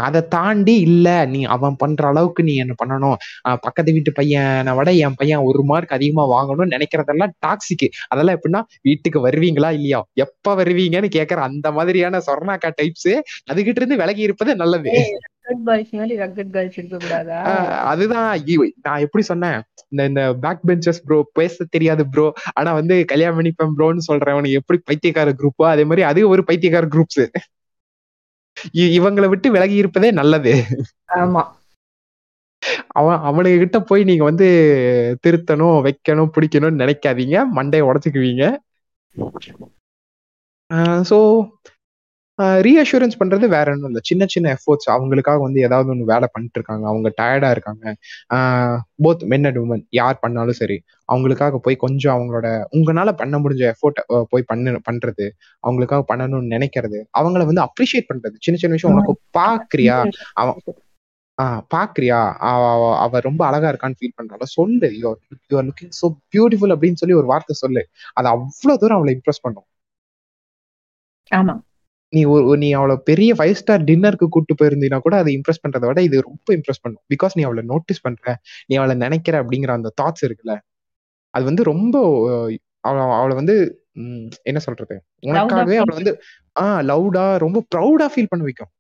அத தாண்டி இல்ல நீ அவன் பண்ற அளவுக்கு நீ என்ன பண்ணணும். பக்கத்து வீட்டு பையன விட என் பையன் 1 மார்க் அதிகமா வாங்கணும்னு நினைக்கிறதெல்லாம் டாக்ஸிக். அதெல்லாம் எப்படின்னா, வீட்டுக்கு வருவீங்களா இல்லையா? எப்ப வருவீங்கன்னு கேட்கிற அந்த மாதிரியான சொர்ணாக்கா டைப்ஸ் அதுகிட்ட இருந்து விலகி இருப்பது நல்லது. அதுதான் நான் எப்படி சொன்னேன்? இந்த இந்த பேக் பெஞ்சர்ஸ் ப்ரோ பேச தெரியாது ப்ரோ. ஆனா வந்து கல்யாணம் பண்ணிப்பேன் ப்ரோன்னு சொல்றவனுங்க எப்படி பைத்தியக்கார குரூப்போ, அதே மாரி அது ஒரு பைத்தியக்கார குரூப்ஸ். இவங்கள விட்டு விலகி இருப்பதே நல்லது. ஆமா. அவன் அவனுங்க கிட்ட போய் நீங்க வந்து திருத்தணும், வைக்கணும், பிடிக்கணும்னு நினைக்காதீங்க. மண்டைய உடைச்சுக்குவீங்க. அ ரீஅஷ்யூரன்ஸ் பண்றது வேற ஒண்ணும் இல்ல. சின்ன சின்ன எஃபோர்ட்ஸ் அவங்களுக்காக வந்து ஏதாவது ஒண்ணு வேலை பண்ணிட்டு இருக்காங்க. அவங்க டயர்டா இருக்காங்க. போத் மென் அண்ட் வுமன் யார் பண்ணாலும் சரி. அவங்களுக்காக போய் கொஞ்சம் அவங்களோட உங்கனால பண்ண முடிஞ்ச எஃபோர்ட் போய் பண்ணு பண்றது. அவங்களுக்காக பண்ணணும்னு நினைக்கிறது. அவங்கள வந்து அப்ரிஷியேட் பண்றது. சின்ன சின்ன விஷயம் உனக்கு பார்க்கிறியா? அவன் ஆ பார்க்கிறியா? அவ ரொம்ப அழகா இருக்கான்னு ஃபீல் பண்றாளா? சொல்லு. You are you are looking so beautiful அப்படின்னு சொல்லி ஒரு வார்த்தை சொல்லு. அது அவ்ளோ தூரம் அவள இம்ப்ரெஸ் பண்ணும். ஆமா. நீ ஒரு நீ அவள பெரிய 5 ஸ்டார் டின்னருக்கு கூட்டு போயிருந்தீன்னா கூட அத இம்ப்ரெஸ் பண்றத விட இது ரொம்ப இம்ப்ரெஸ் பண்ணும். பிகாஸ் நீ அவள நோட்டீஸ் பண்ற. நீ அவள நினைக்கிற அப்படிங்கிற அந்த தாட்ஸ் இருக்குல்ல. அது வந்து ரொம்ப அவ அவள வந்து என்ன சொல்றது? உனக்காகவே அவள வந்து ஆ லவுடா ரொம்ப ப்ரவுடா ஃபீல் பண்ண வைக்கும்.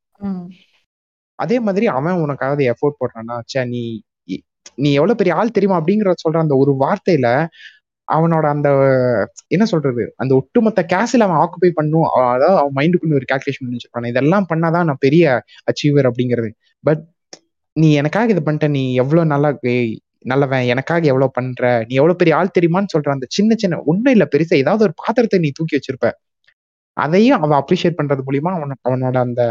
அதே மாதிரி அவன் உனக்காக எஃபோர்ட் போடுறான்னா, ச்சே நீ நீ எவ்வளவு பெரிய ஆள் தெரியுமா? அப்படிங்கிறத சொல்ற அந்த ஒரு வார்த்தையில அவனோட அந்த என்ன சொல்றது? அந்த ஒட்டுமொத்த கேஸில் அவன் ஆக்குபை பண்ணும். அதாவது அவன் மைண்டுக்குள்ள ஒரு கால்குலேஷன் பண்ணி வச்சிருப்பான். இதெல்லாம் பண்ணாதான் நான் பெரிய அச்சீவர் அப்படிங்கிறது. பட் நீ எனக்காக இது பண்ணிட்ட. நீ எவ்வளோ நல்லா நல்லவன். எனக்காக எவ்வளோ பண்ற? நீ எவ்வளோ பெரிய ஆள் தெரியுமான்னு சொல்ற அந்த சின்ன சின்ன ஒண்ணும் இல்ல பெருசா ஏதாவது ஒரு பாத்திரத்தை நீ தூக்கி வச்சிருப்ப. அதையும் அவ அப்ரிஷியேட் பண்றது மூலியமா அவன் அவனோட அந்த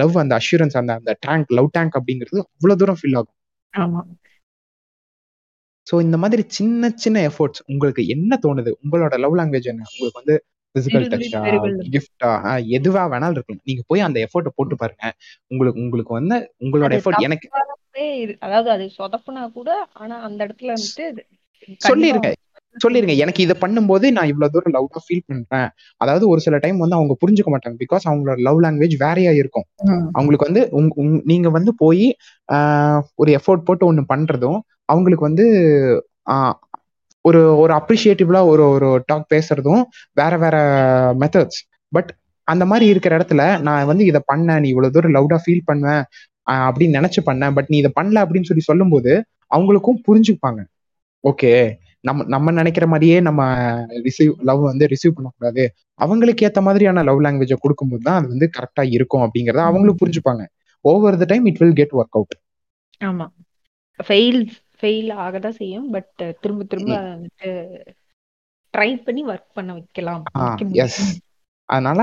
லவ் அந்த அஷூரன்ஸ் அந்த அந்த டேங்க் லவ் டேங்க் அப்படிங்கிறது அவ்வளோ தூரம் ஃபில் ஆகும். சோ இந்த மாதிரி சின்ன சின்ன எஃபோர்ட்ஸ் உங்களுக்கு என்ன தோணுது? உங்களோட லவ் லாங்குவேஜ் என்ன? உங்களுக்கு வந்து பிசிக்கல் டச்சா, அ எதுவா வேணாலும் இருக்கலாம். நீங்க போய் அந்த எஃபோர்ட்ட போட்டு பாருங்க. உங்களுக்கு உங்களுக்கு வந்து உங்களோட எஃபோர்ட் எனக்கு அதாவது அது சொதப்புனா கூட, ஆனா அந்த இடத்துல வந்துட்டு சொல்லிருங்க. சொல்லிருங்க எனக்கு இதை பண்ணும்போது நான் இவ்வளவு தூரம் லவ்வா ஃபீல் பண்றேன் அதாவது ஒரு சில டைம் வந்து அவங்க புரிஞ்சுக்க மாட்டாங்க பிகாஸ் அவங்களோட லவ் லாங்குவேஜ் வேறையா இருக்கும் அவங்களுக்கு வந்து நீங்க வந்து போய் ஒரு எஃபோர்ட் போட்டு ஒண்ணு பண்றதும் அவங்களுக்கு வந்து ஒரு ஒரு அப்ரிஷியேட்டிவ்லா ஒரு ஒரு டாக் பேசுறதும் வேற வேற மெத்தட்ஸ் பட் அந்த மாதிரி இருக்கிற இடத்துல நான் வந்து இதை பண்ணேன் நீ இவ்வளவு தூரம் லவுடா ஃபீல் பண்ணுவேன் அப்படின்னு நினைச்சு பண்ணேன். பட் நீ இதை பண்ணல அப்படின்னு சொல்லி சொல்லும்போது அவங்களுக்கும் புரிஞ்சுப்பாங்க. ஓகே நம்ம நம்ம நினைக்கிற மாதிரியே நம்ம ரிசீவ் லவ் வந்து ரிசீவ் பண்ணக்கூடாது. அவங்களுக்கு ஏற்ற மாதிரியான லவ் லாங்குவேஜை கொடுக்கும்போது தான் அது வந்து கரெக்டா இருக்கும் அப்படிங்கறத அவங்களும் புரிஞ்சுப்பாங்க. Over the time it will get work out ஆமா. ஃபெயில் ஃபெயில் ஆக தான் செய்யும் பட் திரும்ப திரும்ப வந்துட்டு ட்ரை பண்ணி ஒர்க் பண்ண வைக்கலாம். வைக்க எஸ். அதனால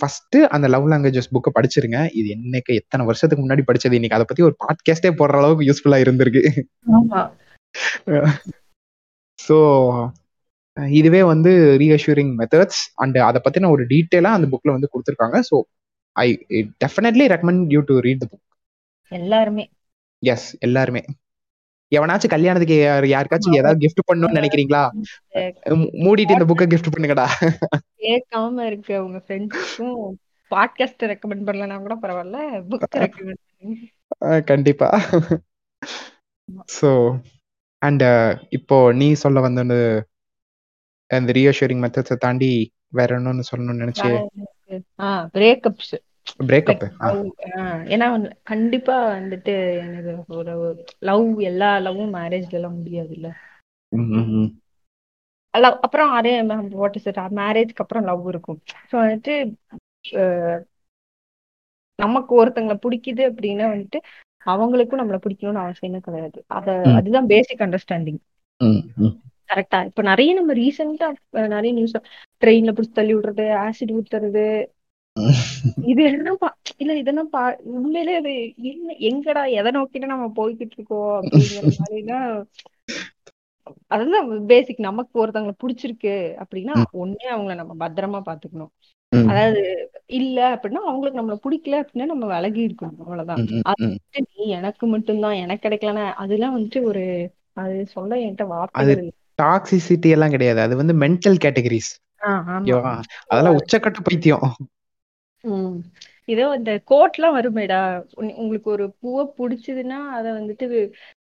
ஃபர்ஸ்ட் அந்த லவ் லாங்குவேஜஸ் புக்கை படிச்சிருங்க. இது என்னைக்கு எத்தனை வருஷத்துக்கு முன்னாடி படிச்சது? இன்னைக்கு அதை பத்தி ஒரு பாட்காஸ்டே போடுற அளவுக்கு யூஸ்ஃபுல்லா இருந்திருக்கு. ஆமா. ஸோ இதுவே வந்து ரீஅஷ்யூரிங் மெத்தட்ஸ் அண்ட் அதை பத்தின ஒரு டீட்டெயிலா அந்த புக்ல வந்து கொடுத்துருக்காங்க. So I definitely recommend you to read the book எல்லாருமே. எஸ் எல்லாருமே. எவனாச்சும் கல்யாணத்துக்கு யார்- யாருக்காச்சும் ஏதாவது gift பண்ணணும்னு நினைக்கிறீங்களா? மூடிட்டு இந்த புக்கை gift பண்ணுங்கடா. கேட்காம இருக்க உங்க ஃப்ரெண்ட்ஸ்க்கும் பாட்காஸ்ட் ரெக்கமெண்ட் பண்ணலனா கூட பரவாயில்ல புக் ரெக்கமெண்ட் கண்டிப்பா. ஸோ அண்ட் இப்போ நீ சொல்ல வந்த அந்த ரீஅஷூரிங் மெத்தட்ஸை தாண்டி வேற என்னன்னு சொல்லணும்னு நினைச்சு? பிரேக்கப்ஸ் பிரேக்கப் ஏன்னா கண்டிப்பா வந்துட்டு எனக்கு ஒரு லவ் எல்லா லவ்வும் மேரேஜ்ல எல்லாம் முடியாது இல்ல அப்புறம் அதே வாட் இஸ் இட் மேரேஜ்க்கு அப்புறம் லவ் இருக்கும். ஸோ வந்துட்டு நமக்கு ஒருத்தங்களை பிடிக்குது அப்படின்னா வந்துட்டு அவங்களுக்கும் நம்மளை பிடிக்கணும்னு அவசியமே கிடையாது. அத. அதுதான் பேசிக் அண்டர்ஸ்டாண்டிங் கரெக்டா இப்ப நிறைய நம்ம ரீசெண்டா நிறைய நியூஸ் ட்ரெயின்ல பிடிச்சி தள்ளி விடுறது ஆசிட் ஊத்துறது இது என்ன பா இல்ல இதெல்லாம் பா உண்மையிலே அது என்ன எங்கடா எதை நோக்கிட்டு நம்ம போய்கிட்டு இருக்கோம் அப்படிங்கிற மாதிரிதான் அதுதான் பேசிக் நமக்கு ஒருத்தவங்களை பிடிச்சிருக்கு அப்படின்னா. ஒண்ணே அவங்கள நம்ம பத்திரமா பாத்துக்கணும். அதாவது இல்ல அப்படின்னா அவங்களுக்கு நம்மள பிடிக்கல அப்படின்னா நம்ம விலகி இருக்கணும். அவ்வளவுதான். அது வந்துட்டு நீ எனக்கு மட்டும்தான் எனக்கு கிடைக்கலன்னா அதெல்லாம் வந்துட்டு ஒரு அது சொல்ல என்கிட்ட இல்ல. டாக்ஸிசிட்டி எல்லாம் கிடையாது. அது வந்து மென்டல் கேட்டகரிஸ் அதெல்லாம் உச்சக்கட்ட பைத்தியம். ம். இதோ இந்த கோட்லாம் வருமேடா. உன்- உங்களுக்கு ஒரு பூவை பிடிச்சதுன்னா அதை வந்துட்டு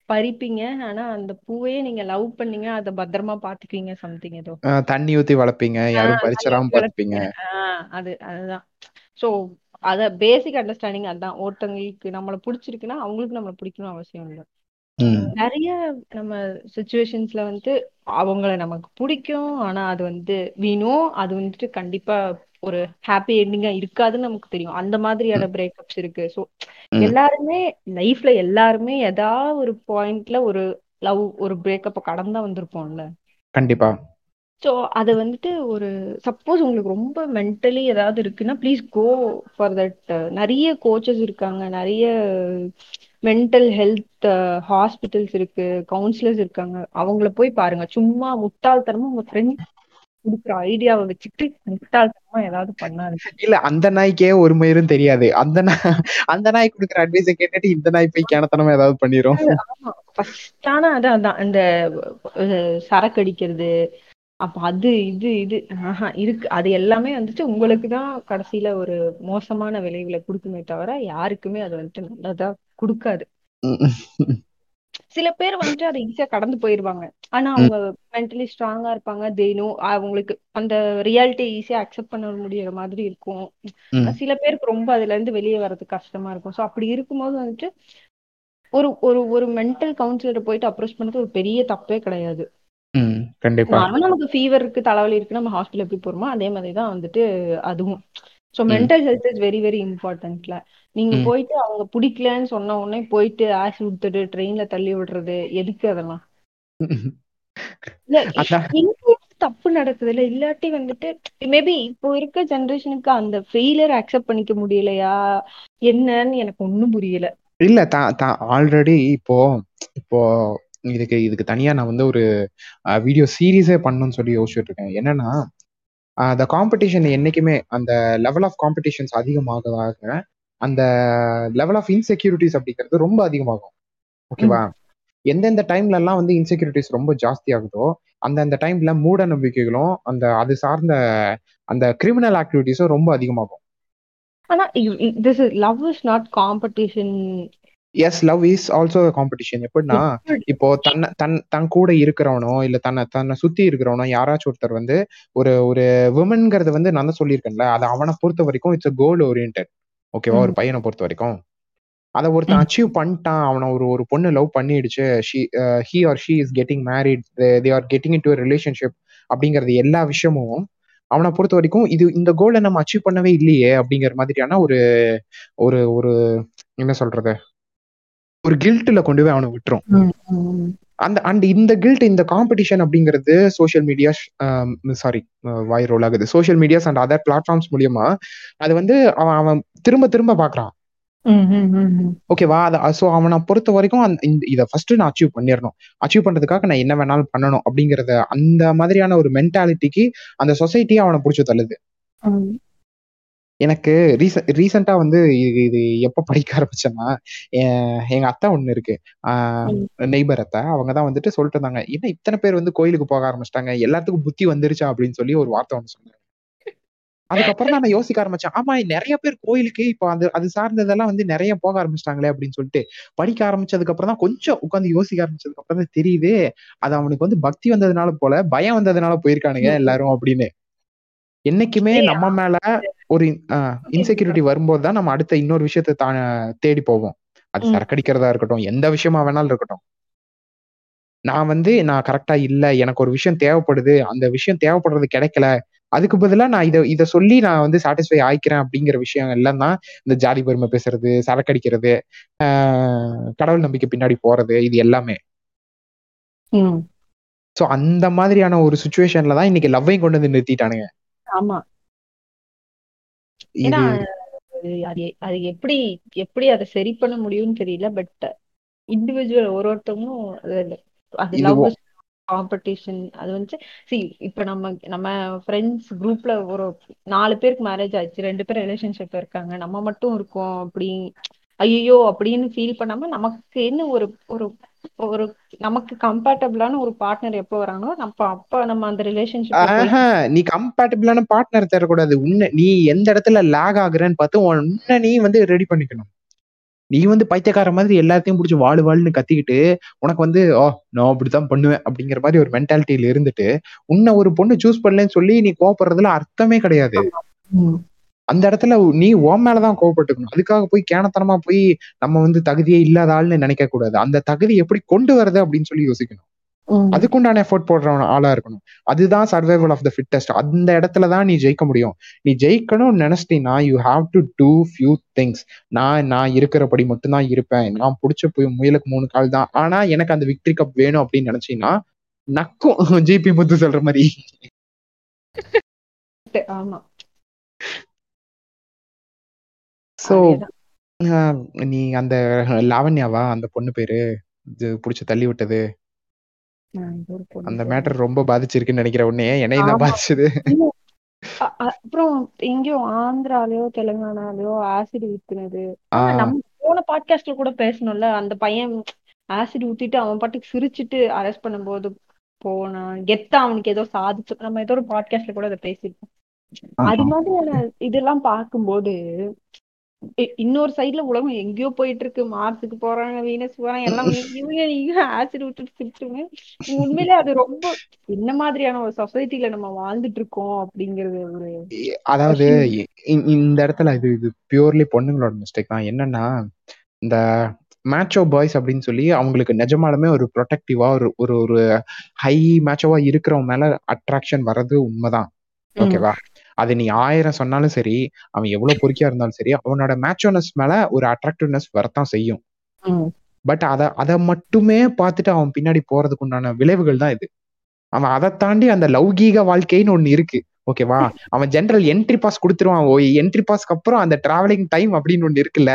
பறிப்பீங்க. ஆனா அந்த பூவையே நீங்க லவ் பண்ணீங்க அதை பத்திரமா பாத்துக்குவீங்க சம்திங் ஏதோ. அஹ் தண்ணி ஊத்தி வளர்ப்பீங்க. யாரும் பறிச்சிடாம பார்த்துப்பீங்க ஆஹ் அது அதுதான். சோ அத பேசிக் அண்டர்ஸ்டாண்டிங் அதான். ஒருத்தவங்களுக்கு நம்மள பிடிச்சிருக்குன்னா அவங்களுக்கு நம்மள பிடிக்கணும் அவசியம் இல்லை. ம். நிறைய நம்ம சுச்சுவேஷன்ஸ்ல வந்து அவங்கள நமக்கு பிடிக்கும். ஆனா அது வந்து வீணோ அது வந்துட்டு கண்டிப்பா ஒரு ஹாப்பி எண்டிங்கா இருக்காதுன்னு நமக்கு தெரியும். அந்த மாதிரியான பிரேக்கப்ஸ் இருக்கு. ஸோ. எல்லாருமே லைஃப்ல எல்லாருமே ஏதாவது ஒரு பாயிண்ட்ல ஒரு லவ் ஒரு பிரேக்கப்பை கடந்தா வந்திருப்போம்ல. கண்டிப்பா. ஸோ அது வந்துட்டு ஒரு சப்போஸ் உங்களுக்கு ரொம்ப மென்டலி ஏதாவது இருக்குன்னா ப்ளீஸ் கோ ஃபார் தட் நிறைய கோச்சஸ் இருக்காங்க. நிறைய மென்டல் ஹெல்த் ஹாஸ்பிட்டல்ஸ் இருக்கு கவுன்சிலர்ஸ் இருக்காங்க. அவங்கள போய் பாருங்க. சும்மா முட்டாள்தனமா உங்க ஃப்ரெண்ட் கொடுக்குற ஐடியாவை வச்சுட்டு முட்டாள்தனமா ஏதாவது பண்ணாது. இல்ல அந்த நாய்க்கே ஒரு மயிரும் தெரியாது. அந்த நாய் அந்த நாய் கொடுக்குற அட்வைஸை கேட்டுட்டு இந்த நாய் போய் கேனத்தனமா ஏதாவது பண்ணிரும். ஃபர்ஸ்டான அதான் அதான். அந்த சரக்கு அடிக்கிறது அப்ப அது இது இது. ஆஹா இருக்கு. அது எல்லாமே வந்துட்டு உங்களுக்கு தான் கடைசியில ஒரு மோசமான விளைவுகளை கொடுக்குமே தவிர யாருக்குமே அது வந்துட்டு நல்லதா கொடுக்காது. சில பேர் வந்துட்டு அதை ஈஸியா கடந்து போயிருவாங்க. ஆனா அவங்க மென்டலி ஸ்ட்ராங்கா இருப்பாங்க. தேனோ அவங்களுக்கு அந்த ரியாலிட்டி ஈஸியா அக்செப்ட் பண்ண முடியற மாதிரி இருக்கும். சில பேருக்கு ரொம்ப அதுல இருந்து வெளியே வர்றது கஷ்டமா இருக்கும். சோ அப்படி இருக்கும்போது வந்துட்டு ஒரு ஒரு ஒரு மென்டல் கவுன்சிலரை போயிட்டு அப்ரோச் பண்ணது ஒரு பெரிய தப்பே கிடையாது. கண்டிப்பா. நமக்கு ஃபீவர் இருக்கு தலைவலி இருக்கு நம்ம ஹாஸ்பிட்டல் எப்படி போறோமோ அதே மாதிரி தான் வந்துட்டு அதுவும். So hmm. Mental health is very very இம்பார்ட்டன்ட்ல நீங்க. போயிட்டு அவங்க பிடிக்கலன்னு சொன்ன உடனே போயிட்டு ஆசி விட்டுட்டு ட்ரெயின்ல தள்ளி விடுறது எதுக்கு அதெல்லாம்? தப்பு நடக்குது இல்ல. இல்லாட்டி வந்துட்டு மேபி இப்போ இருக்க ஜெனரேஷனுக்கு அந்த ஃபெயிலியர் அக்செப்ட் பண்ணிக்க முடியலையா? என்னன்னு எனக்கு ஒண்ணும் புரியல. இல்ல தான் ஆல்ரெடி இப்போ இப்போ இதுக்கு இதுக்கு தனியா நான் வந்து ஒரு வீடியோ சீரீஸே பண்ணணும்னு சொல்லி யோசிச்சுட்டு இருக்கேன். என்னன்னா அந்த காம்படிஷன் என்னைக்குமே அந்த லெவல் ஆஃப் காம்படிஷன்ஸ் அதிகமாக ஆக அந்த லெவல் ஆஃப் இன்செக்யூரிட்டிஸ் அப்படிங்கிறது ரொம்ப அதிகமாகும். ஓகேவா எந்தெந்த டைம்ல எல்லாம் வந்து இன்செக்யூரிட்டிஸ் ரொம்ப ஜாஸ்தி ஆகுதோ அந்தந்த டைம்ல மூட நம்பிக்கைகளும் அந்த அது சார்ந்த அந்த கிரிமினல் ஆக்டிவிட்டிஸும் ரொம்ப அதிகமாகும். ஆனா this is love is not competition yes love is also competition எப்படின்னா இப்போ தன்னை தன் தன் கூட இருக்கிறவனோ இல்ல தன்னை தன்னை சுத்தி இருக்கிறவனோ யாராச்சும் ஒருத்தர் வந்து ஒரு ஒரு விமன்ங்கிறது வந்து நான் தான் சொல்லியிருக்கேன்ல அது அவனை பொறுத்த வரைக்கும் இட்ஸ் கோல் ஓரியன்ட் ஓகேவா ஒரு பையனை பொறுத்த வரைக்கும். அதை ஒருத்தன் அச்சீவ் பண்ணிட்டான் அவனை ஒரு ஒரு பொண்ணு லவ் பண்ணிடுச்சு she he are she is getting married they are getting into relationship அப்படிங்கிறது எல்லா விஷயமும் அவனை பொறுத்த வரைக்கும் இது இந்த கோலை நம்ம அச்சீவ் பண்ணவே இல்லையே அப்படிங்கிற மாதிரியான ஒரு ஒரு ஒரு என்ன சொல்றது? ஒரு கில்ட்ல கொண்டு போய் அவனை விட்டுரும். அந்த அண்ட் இந்த கில்ட் இந்த காம்படிஷன் அப்படிங்கிறது சோஷியல் மீடியாஸ் சாரி வாய் ரோல் ஆகுது social medias and other platforms மூலியமா அது வந்து அவன் அவன் திரும்ப திரும்ப பாக்குறான். ஓகேவா அத ஸோ அவனை பொறுத்த வரைக்கும் அந்த இதை ஃபர்ஸ்ட் நான் அச்சீவ் பண்ணிடணும் அச்சீவ் பண்றதுக்காக நான் என்ன வேணாலும் பண்ணணும் அப்படிங்கறத அந்த மாதிரியான ஒரு மென்டாலிட்டிக்கு அந்த சொசைட்டியே அவனை பிடிச்சி தள்ளுது. எனக்கு ரீச ரீசெண்டா வந்து இது இது எப்ப படிக்க ஆரம்பிச்சேன்னா எங்க அத்தை ஒண்ணு இருக்கு. நெய்பர் அத்தை. அவங்க தான் வந்துட்டு சொல்லிட்டு இருந்தாங்க என்ன இத்தனை பேர் வந்து கோயிலுக்கு போக ஆரம்பிச்சிட்டாங்க? எல்லாத்துக்கும் புத்தி வந்துருச்சா? அப்படின்னு சொல்லி ஒரு வார்த்தை ஒன்று சொன்னாங்க. அதுக்கப்புறம் தான் நான் யோசிக்க ஆரம்பிச்சேன் ஆமா நிறைய பேர் கோயிலுக்கு இப்போ அது அது சார்ந்ததெல்லாம் வந்து நிறைய போக ஆரம்பிச்சிட்டாங்களே? அப்படின்னு சொல்லிட்டு படிக்க ஆரம்பிச்சதுக்கு அப்புறம் தான் கொஞ்சம் உட்காந்து யோசிக்க ஆரம்பிச்சதுக்கு அப்புறம் தான் தெரியுது அது அவனுக்கு வந்து பக்தி வந்ததுனால போல பயம் வந்ததுனால போயிருக்கானுங்க எல்லாரும் அப்படின்னு. என்னைக்குமே நம்ம மேல ஒரு இன்செக்யூரிட்டி வரும்போது தான் நம்ம அடுத்த இன்னொரு விஷயத்த தா தேடி போவோம். அது சரக்கடிக்கிறதா இருக்கட்டும் எந்த விஷயமா வேணாலும் இருக்கட்டும். நான் வந்து நான் கரெக்டா இல்ல எனக்கு ஒரு விஷயம் தேவைப்படுது அந்த விஷயம் தேவைப்படுறது கிடைக்கல அதுக்கு பதிலா நான் இதை இதை சொல்லி நான் வந்து சாட்டிஸ்ஃபை ஆயிக்கிறேன் அப்படிங்கிற விஷயம் எல்லாம் தான் இந்த ஜாதி பெருமை பேசுறது சரக்கடிக்கிறது கடவுள் நம்பிக்கை பின்னாடி போறது இது எல்லாமே. சோ அந்த மாதிரியான ஒரு சுச்சுவேஷன்ல தான் இன்னைக்கு லவ்வையும் கொண்டு வந்து நிறுத்திட்டானுங்க. ஆமா. ஏன்னா அது அது எப்படி எப்படி அதை சரி பண்ண முடியும்னு தெரியல பட் இண்டிவிஜுவல் ஒரு ஒருத்தவங்களும் அது லவ் காம்படிஷன் அது வந்து சி இப்ப நம்ம நம்ம ஃப்ரெண்ட்ஸ் குரூப்ல ஒரு நாலு பேருக்கு மேரேஜ் ஆச்சு ரெண்டு பேர் ரிலேஷன்ஷிப் இருக்காங்க நம்ம மட்டும் இருக்கோம் அப்படி ஐயோ அப்படின்னு ஃபீல் பண்ணாம நமக்கு என்ன ஒரு ஒரு ஒரு நமக்கு கம்பேட்டபிளான ஒரு பார்ட்னர் எப்போ வராங்களோ நம்ம அப்ப நம்ம அந்த ரிலேஷன்ஷிப் நீ கம்பேட்டபிளான பார்ட்னர் தரக்கூடாது உன்ன நீ எந்த இடத்துல லேக் ஆகுறன்னு பார்த்து உன்ன நீ வந்து ரெடி பண்ணிக்கணும். நீ வந்து பைத்தியக்கார மாதிரி எல்லாத்தையும் பிடிச்சி வாழு வாழ்னு கத்திக்கிட்டு உனக்கு வந்து ஓ நான் அப்படித்தான் பண்ணுவேன் அப்படிங்கிற மாதிரி ஒரு மென்டாலிட்டியில இருந்துட்டு உன்னை ஒரு பொண்ணு சூஸ் பண்ணலன்னு சொல்லி நீ கோவப்படுறதுல அர்த்தமே கிடையாது. அந்த இடத்துல நீ ஓம் மேலதான் கோவப்பட்டுக்கணும். அதுக்காக போய் கேனத்தனமா போய் நம்ம வந்து தகுதியே இல்லாத ஆள்னு நினைக்க கூடாது. அந்த தகுதி எப்படி கொண்டு வருது அப்படின்னு சொல்லி யோசிக்கணும். அதுக்குண்டான எஃபோர்ட் போடுறவன் ஆளா இருக்கணும். அதுதான் சர்வைவல் ஆஃப் த ஃபிட்டஸ்ட் அந்த இடத்துல தான் நீ ஜெயிக்க முடியும். நீ ஜெயிக்கணும்னு நினைச்சிட்டீங்கன்னா you have to do few things நான் நான் இருக்கிறபடி மட்டும்தான் இருப்பேன். நான் பிடிச்ச போய் முயலுக்கு மூணு கால் தான். ஆனா எனக்கு அந்த விக்டரி கப் வேணும் அப்படின்னு நினைச்சீங்கன்னா நக்கும். ஜிபி முத்து சொல்ற மாதிரி. ஆமா. சோ நீ அந்த லாவண்யாவா? அந்த பொண்ணு பேரு? புடிச்சு தள்ளி விட்டது. அந்த மேட்டர் ரொம்ப பாதிச்சிருக்குன்னு நினைக்கிற உடனே என்னையும் தான் பாதிச்சது. அப்புறம் எங்கேயோ ஆந்திராலயோ தெலுங்கானாலயோ ஆசிட் ஊத்துனது. நம்ம போன பாட்காஸ்ட்ல கூட பேசணும்ல அந்த பையன் ஆசிட் ஊத்திட்டு அவன் பாட்டுக்கு சிரிச்சிட்டு அரெஸ்ட் பண்ணும்போது போனான். கெத்தா அவனுக்கு ஏதோ சாதிச்சு நம்ம ஏதோ ஒரு பாட்காஸ்ட்ல கூட அதை பேசிருக்கோம் அது மாதிரியான இதெல்லாம் பார்க்கும்போது இன்னொரு சைடுல உலகம் எங்கேயோ போயிட்டு இருக்கு மார்ஸுக்கு போறாங்க வீனஸ் போறாங்க எல்லாம் இவங்க நீங்க ஆசிட் விட்டுட்டு சிரிச்சுங்க உண்மையிலே அது ரொம்ப என்ன மாதிரியான ஒரு சொசைட்டில நம்ம வாழ்ந்துட்டு இருக்கோம் அப்படிங்கறது ஒரு அதாவது இந்த இடத்துல இது இது பியூர்லி பொண்ணுங்களோட மிஸ்டேக் தான். என்னன்னா இந்த மேட்சோ பாய்ஸ் அப்படின்னு சொல்லி அவங்களுக்கு நிஜமாலுமே ஒரு ப்ரொடெக்டிவா ஒரு ஒரு ஒரு ஹை மேட்சோவா இருக்கிறவங்க மேல அட்ராக்ஷன் வர்றது உண்மைதான். ஓகேவா அது நீ ஆயிரம் சொன்னாலும் சரி அவன் எவ்வளவு பொறுக்கியா இருந்தாலும் சரி அவனோட மேட்சோனஸ் மேல ஒரு அட்ராக்டிவ்னஸ் வரத்தான் செய்யும். பட் அத அதை மட்டுமே பார்த்துட்டு அவன் பின்னாடி போறதுக்கு உண்டான விளைவுகள் தான் இது. அவன் அதை தாண்டி அந்த லௌகீக வாழ்க்கைன்னு ஒண்ணு இருக்கு. ஓகேவா அவன் ஜென்ரல் என்ட்ரி பாஸ் கொடுத்துருவான். ஓ என்ட்ரி பாஸ்க்கு அப்புறம் அந்த டிராவலிங் டைம் அப்படின்னு ஒண்ணு இருக்குல்ல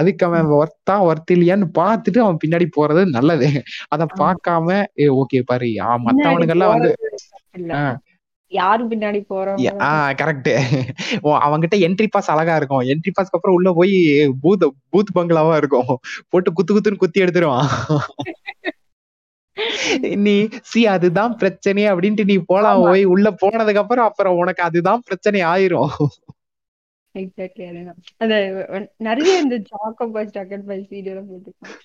அதுக்கு அவன் ஒர்த்தா ஒர்த் இல்லையான்னு பார்த்துட்டு அவன் பின்னாடி போறது நல்லது. அத பார்க்காம ஓகே பாரு. மத்தவனுக்கெல்லாம் வந்து யாரும் பின்னாடி போறோம் கரெக்ட் அவங்கிட்ட என்ட்ரி பாஸ் அழகா இருக்கும். என்ட்ரி பாஸ்க்கு அப்புறம் உள்ள போய் பூத் பூத் பங்களாவா இருக்கும். போட்டு குத்து குத்துன்னு குத்தி எடுத்துருவான். நீ சி அதுதான் பிரச்சனை அப்படின்ட்டு நீ போலாம். போய் உள்ள போனதுக்கு அப்புறம் அப்புறம் உனக்கு அதுதான் பிரச்சனை ஆயிரும். எக்ஸாக்ட்லி அதேதான். அந்த நிறைய இந்த சாக்கோ பாய் ஸ்டக்கட் பாய் சீரியல் போட்டுருக்கான்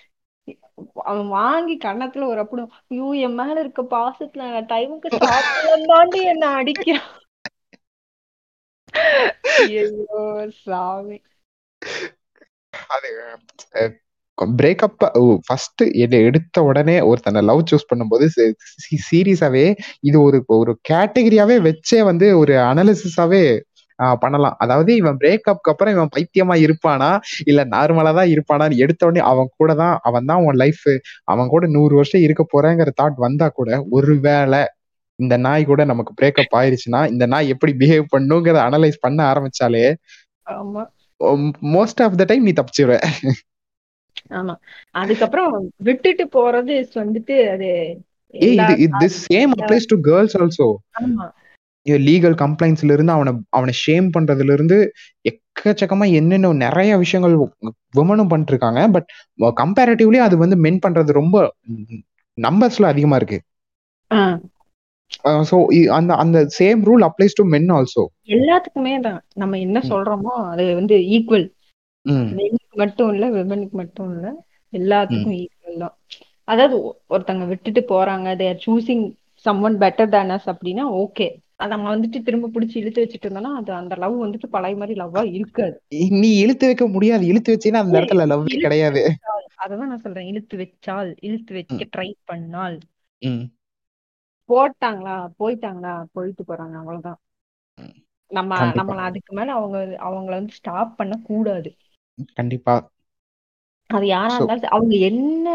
அவன் வாங்கி கன்னத்துல ஒரு அப்படும் ஐயோ என் மேல இருக்க பாசத்துல நான் டைமுக்கு சாப்பிடலாண்டி தாண்டி என்ன அடிக்கிறான். ஐயோ சாமி. அது பிரேக்கப் ஃபர்ஸ்ட் எடுத்த உடனே ஒருத்தனை லவ் சூஸ் பண்ணும்போது சீரியஸாவே இது ஒரு ஒரு கேட்டகரியாவே வச்சே வந்து ஒரு அனாலிசிஸாவே பண்ணலாம். அதாவது இவன் பிரேக்கப்க்கு அப்புறம் இவன் பைத்தியமா இருப்பானா? இல்ல நார்மலா தான் இருப்பானான்னு எடுத்த உடனே அவன் கூட தான் அவன் தான் உன் லைஃப் அவன் கூட நூறு வருஷம் இருக்க போறேங்கிற தாட் வந்தா கூட ஒருவேளை இந்த நாய் கூட நமக்கு பிரேக்கப் ஆயிருச்சுன்னா இந்த நாய் எப்படி பிஹேவ் பண்ணுங்கிறத அனலைஸ் பண்ண ஆரம்பிச்சாலே ஆமா. மோஸ்ட் ஆஃப் த டைம் நீ தப்பிச்சிருவ. ஆமா. அதுக்கப்புறம் விட்டுட்டு போறது வந்துட்டு அது same applies to girls also ஆமா. லீகல் கம்ப்ளைண்ட்ஸ்ல இருந்து அவனை அவனை ஷேம் பண்றதுல இருந்து எக்கச்சக்கமா என்னென்ன நிறைய விஷயங்கள் விமனும் பண்ணிட்டு இருக்காங்க பட் கம்பேரிட்டிவ்லி அது வந்து மென் பண்றது ரொம்ப நம்பர்ஸ்ல அதிகமா இருக்கு. ஸோ அந்த அந்த same rule applies to men also எல்லாத்துக்குமே தான். நம்ம என்ன. சொல்றோமோ அது வந்து ஈக்குவல் மென்னுக்கு மட்டும் இல்ல விமனுக்கு மட்டும் இல்ல. எல்லாத்துக்கும் ஈக்குவல் தான். அதாவது ஒருத்தங்க விட்டுட்டு போறாங்க. They are choosing some one better than us அப்படின்னா ஓகே நம்ம வந்துட்டு திரும்ப பிடிச்சி இழுத்து வச்சுட்டு இருந்தோம்னா அது அந்த லவ் வந்துட்டு பழைய மாதிரி லவ்வா இருக்காது. நீ இழுத்து வைக்க முடியாது. இழுத்து வச்சீங்கன்னா அந்த இடத்துல இழுத்து கிடையாது. அததான் நான் சொல்றேன். இழுத்து வச்சால் இழுத்து வைக்க ட்ரை பண்ணால். போட்டாங்களா? போயிட்டாங்களா? போயிட்டு போறாங்க. அவ்வளவுதான். நம்ம நம்மள அதுக்கு மேல அவங்க அவங்கள வந்து ஸ்டாப் பண்ண கூடாது கண்டிப்பா. அது யாரா இருந்தாலும் அவங்க என்ன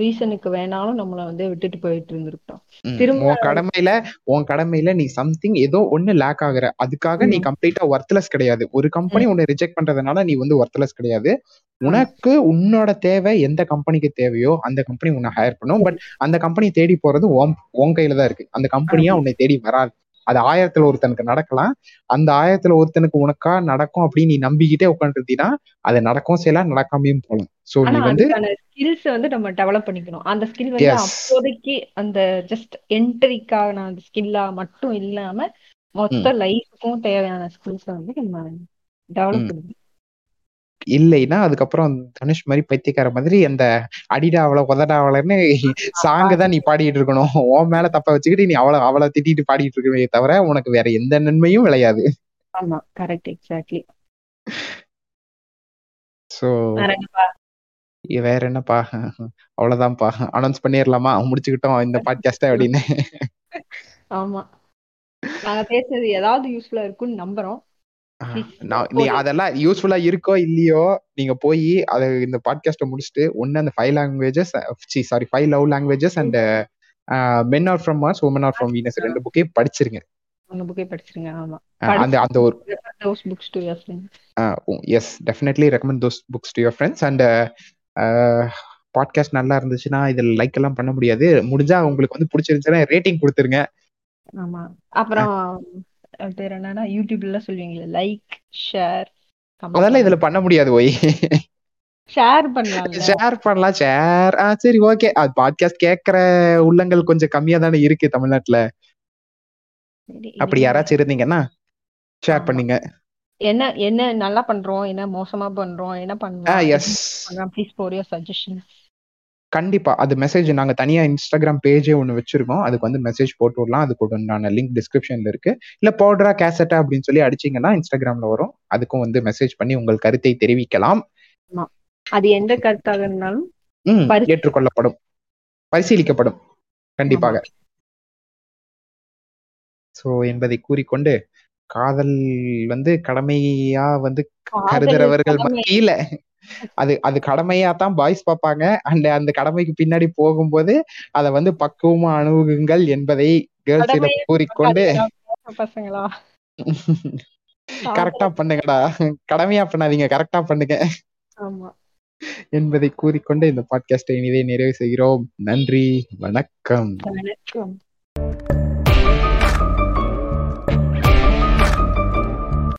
ரீசனுக்கு வேணாலும் நம்மள வந்து விட்டுட்டு போயிட்டு இருந்திருக்கோம். திரும்ப உன் கடமையில உன் கடமையில நீ சம்திங் ஏதோ ஒண்ணு லேக் ஆகுற. அதுக்காக நீ கம்ப்ளீட்டா ஒர்த்லெஸ் கிடையாது. ஒரு கம்பெனி உன்னை ரிஜெக்ட் பண்றதுனால நீ வந்து ஒர்த்லெஸ் கிடையாது. உனக்கு உன்னோட தேவை எந்த கம்பெனிக்கு தேவையோ அந்த கம்பெனி உன்னை ஹையர் பண்ணும். பட் அந்த கம்பெனி தேடி போறது உன் உன் கையில தான் இருக்கு. அந்த கம்பெனியா உன்னை தேடி வராது. அது ஆயிரத்துல ஒருத்தனுக்கு நடக்கலாம். அந்த ஆயிரத்துல ஒருத்தனுக்கு உனக்கா நடக்கும் அப்படின்னு நீ நம்பிக்கிட்டே உட்காந்துருந்தீங்கன்னா அது நடக்கவும் செய்யலாம் நடக்காமையும் போகலாம். சோ நீ வந்து ஸ்கில்ஸ் வந்து நம்ம டெவலப் பண்ணிக்கணும். அந்த ஸ்கில் வந்து அப்போதைக்கு அந்த ஜஸ்ட் என்ட்ரிக்கான அந்த ஸ்கில்லா மட்டும் இல்லாம மொத்த லைஃபுக்கும் தேவையான ஸ்கில்ஸ் வந்து நம்ம டெவலப் பண்ணணும் இல்லைன்னா அதுக்கப்புறம் தனுஷ் மாதிரி பைத்தியக்கார மாதிரி அந்த அடிடா அவளை உதடா அவளைன்னு சாங்கு தான் நீ பாடிட்டு இருக்கணும். உன் மேல தப்ப வச்சுக்கிட்டு நீ அவளை அவளை திட்டிட்டு பாடிட்டு இருக்கவே தவிர உனக்கு வேற எந்த நன்மையும் விளையாது. ஆமா கரெக்ட் எக்ஸாக்ட்லி சோ வேற என்னப்பா? அவ்வளவுதான்ப்பா. அனௌன்ஸ் பண்ணிடலாமா முடிச்சுக்கிட்டோம் இந்த பாட்காஸ்ட அப்படின்னு. ஆமா. நாங்க பேசுறது ஏதாவது யூஸ்ஃபுல்லா இருக்கும்னு நம்புறோம். நீ அதெல்லாம் யூஸ்ஃபுல்லா இருக்கோ இல்லையோ நீங்க போய் அது இந்த பாட்காஸ்ட்டை முடிச்சுட்டு ஒன்னு அந்த five languages sorry five love languages and men are from Mars women are from Venus ரெண்டு புக்கையும் படிச்சிருங்க. அந்த புக்கே படிச்சிருங்க அந்த அந்த ஒரு yes definitely recommend those books to your friends and podcast நல்லா இருந்துச்சுன்னா இதில் லைக் எல்லாம் பண்ண முடியாது. முடிஞ்சா உங்களுக்கு வந்து பிடிச்சிருந்துச்சுன்னா ரேட்டிங் கொடுத்துருங்க. ஆமா. அப்புறம் பேர் என்னன்னா யூடியூப்ல சொல்லுவீங்களே லைக் ஷேர் அதெல்லாம் இதுல பண்ண முடியாது ஒய் ஷேர் பண்ணலாம்ல. ஷேர் பண்ணலாம் ஷேர் ஆ சரி ஓகே. அது பாட்காஸ்ட் கேட்கற உள்ளங்கள் கொஞ்சம் கம்மியா தானே இருக்கு தமிழ்நாட்டுல. அப்படி யாராச்சும் இருந்தீங்கன்னா ஷேர். பண்ணுங்க. என்ன என்ன நல்லா பண்றோம் என்ன மோசமா பண்றோம் என்ன பண்ணலாம் yes please for your suggestion கண்டிப்பா. அது மெசேஜ் நாங்க தனியா இன்ஸ்டாகிராம் பேஜே ஒன்னு வச்சிருக்கோம். அதுக்கு வந்து மெசேஜ் போட்டு விடலாம். அதுக்கு உண்டான லிங்க் டிஸ்கிரிப்ஷன்ல இருக்கு. இல்ல பவுடரா கேசட்டா அப்படின்னு சொல்லி அடிச்சீங்கன்னா இன்ஸ்டாகிராம்ல வரும். அதுக்கும் வந்து மெசேஜ் பண்ணி உங்கள் கருத்தை தெரிவிக்கலாம். அது எந்த கருத்தாக இருந்தாலும் ஏற்றுக்கொள்ளப்படும். பரிசீலிக்கப்படும். கண்டிப்பாக. சோ என்பதை கூறிக்கொண்டு காதல் வந்து கடமையா வந்து கருதுறவர்கள். மத்தியில அது அது கடமையா தான் பாய்ஸ் பார்ப்பாங்க. அண்ட் அந்த கடமைக்கு பின்னாடி போகும்போது அதை வந்து பக்குவமா அணுகுங்கள் என்பதை கேர்ள்ஸ் கூறிக்கொண்டு பசங்களா? கரெக்டா பண்ணுங்கடா. கடமையா பண்ணாதீங்க கரெக்டா பண்ணுங்க. ஆமா. என்பதை கூறிக்கொண்டு இந்த பாட்காஸ்டை இனிதே நிறைவு செய்கிறோம். நன்றி வணக்கம். வணக்கம்.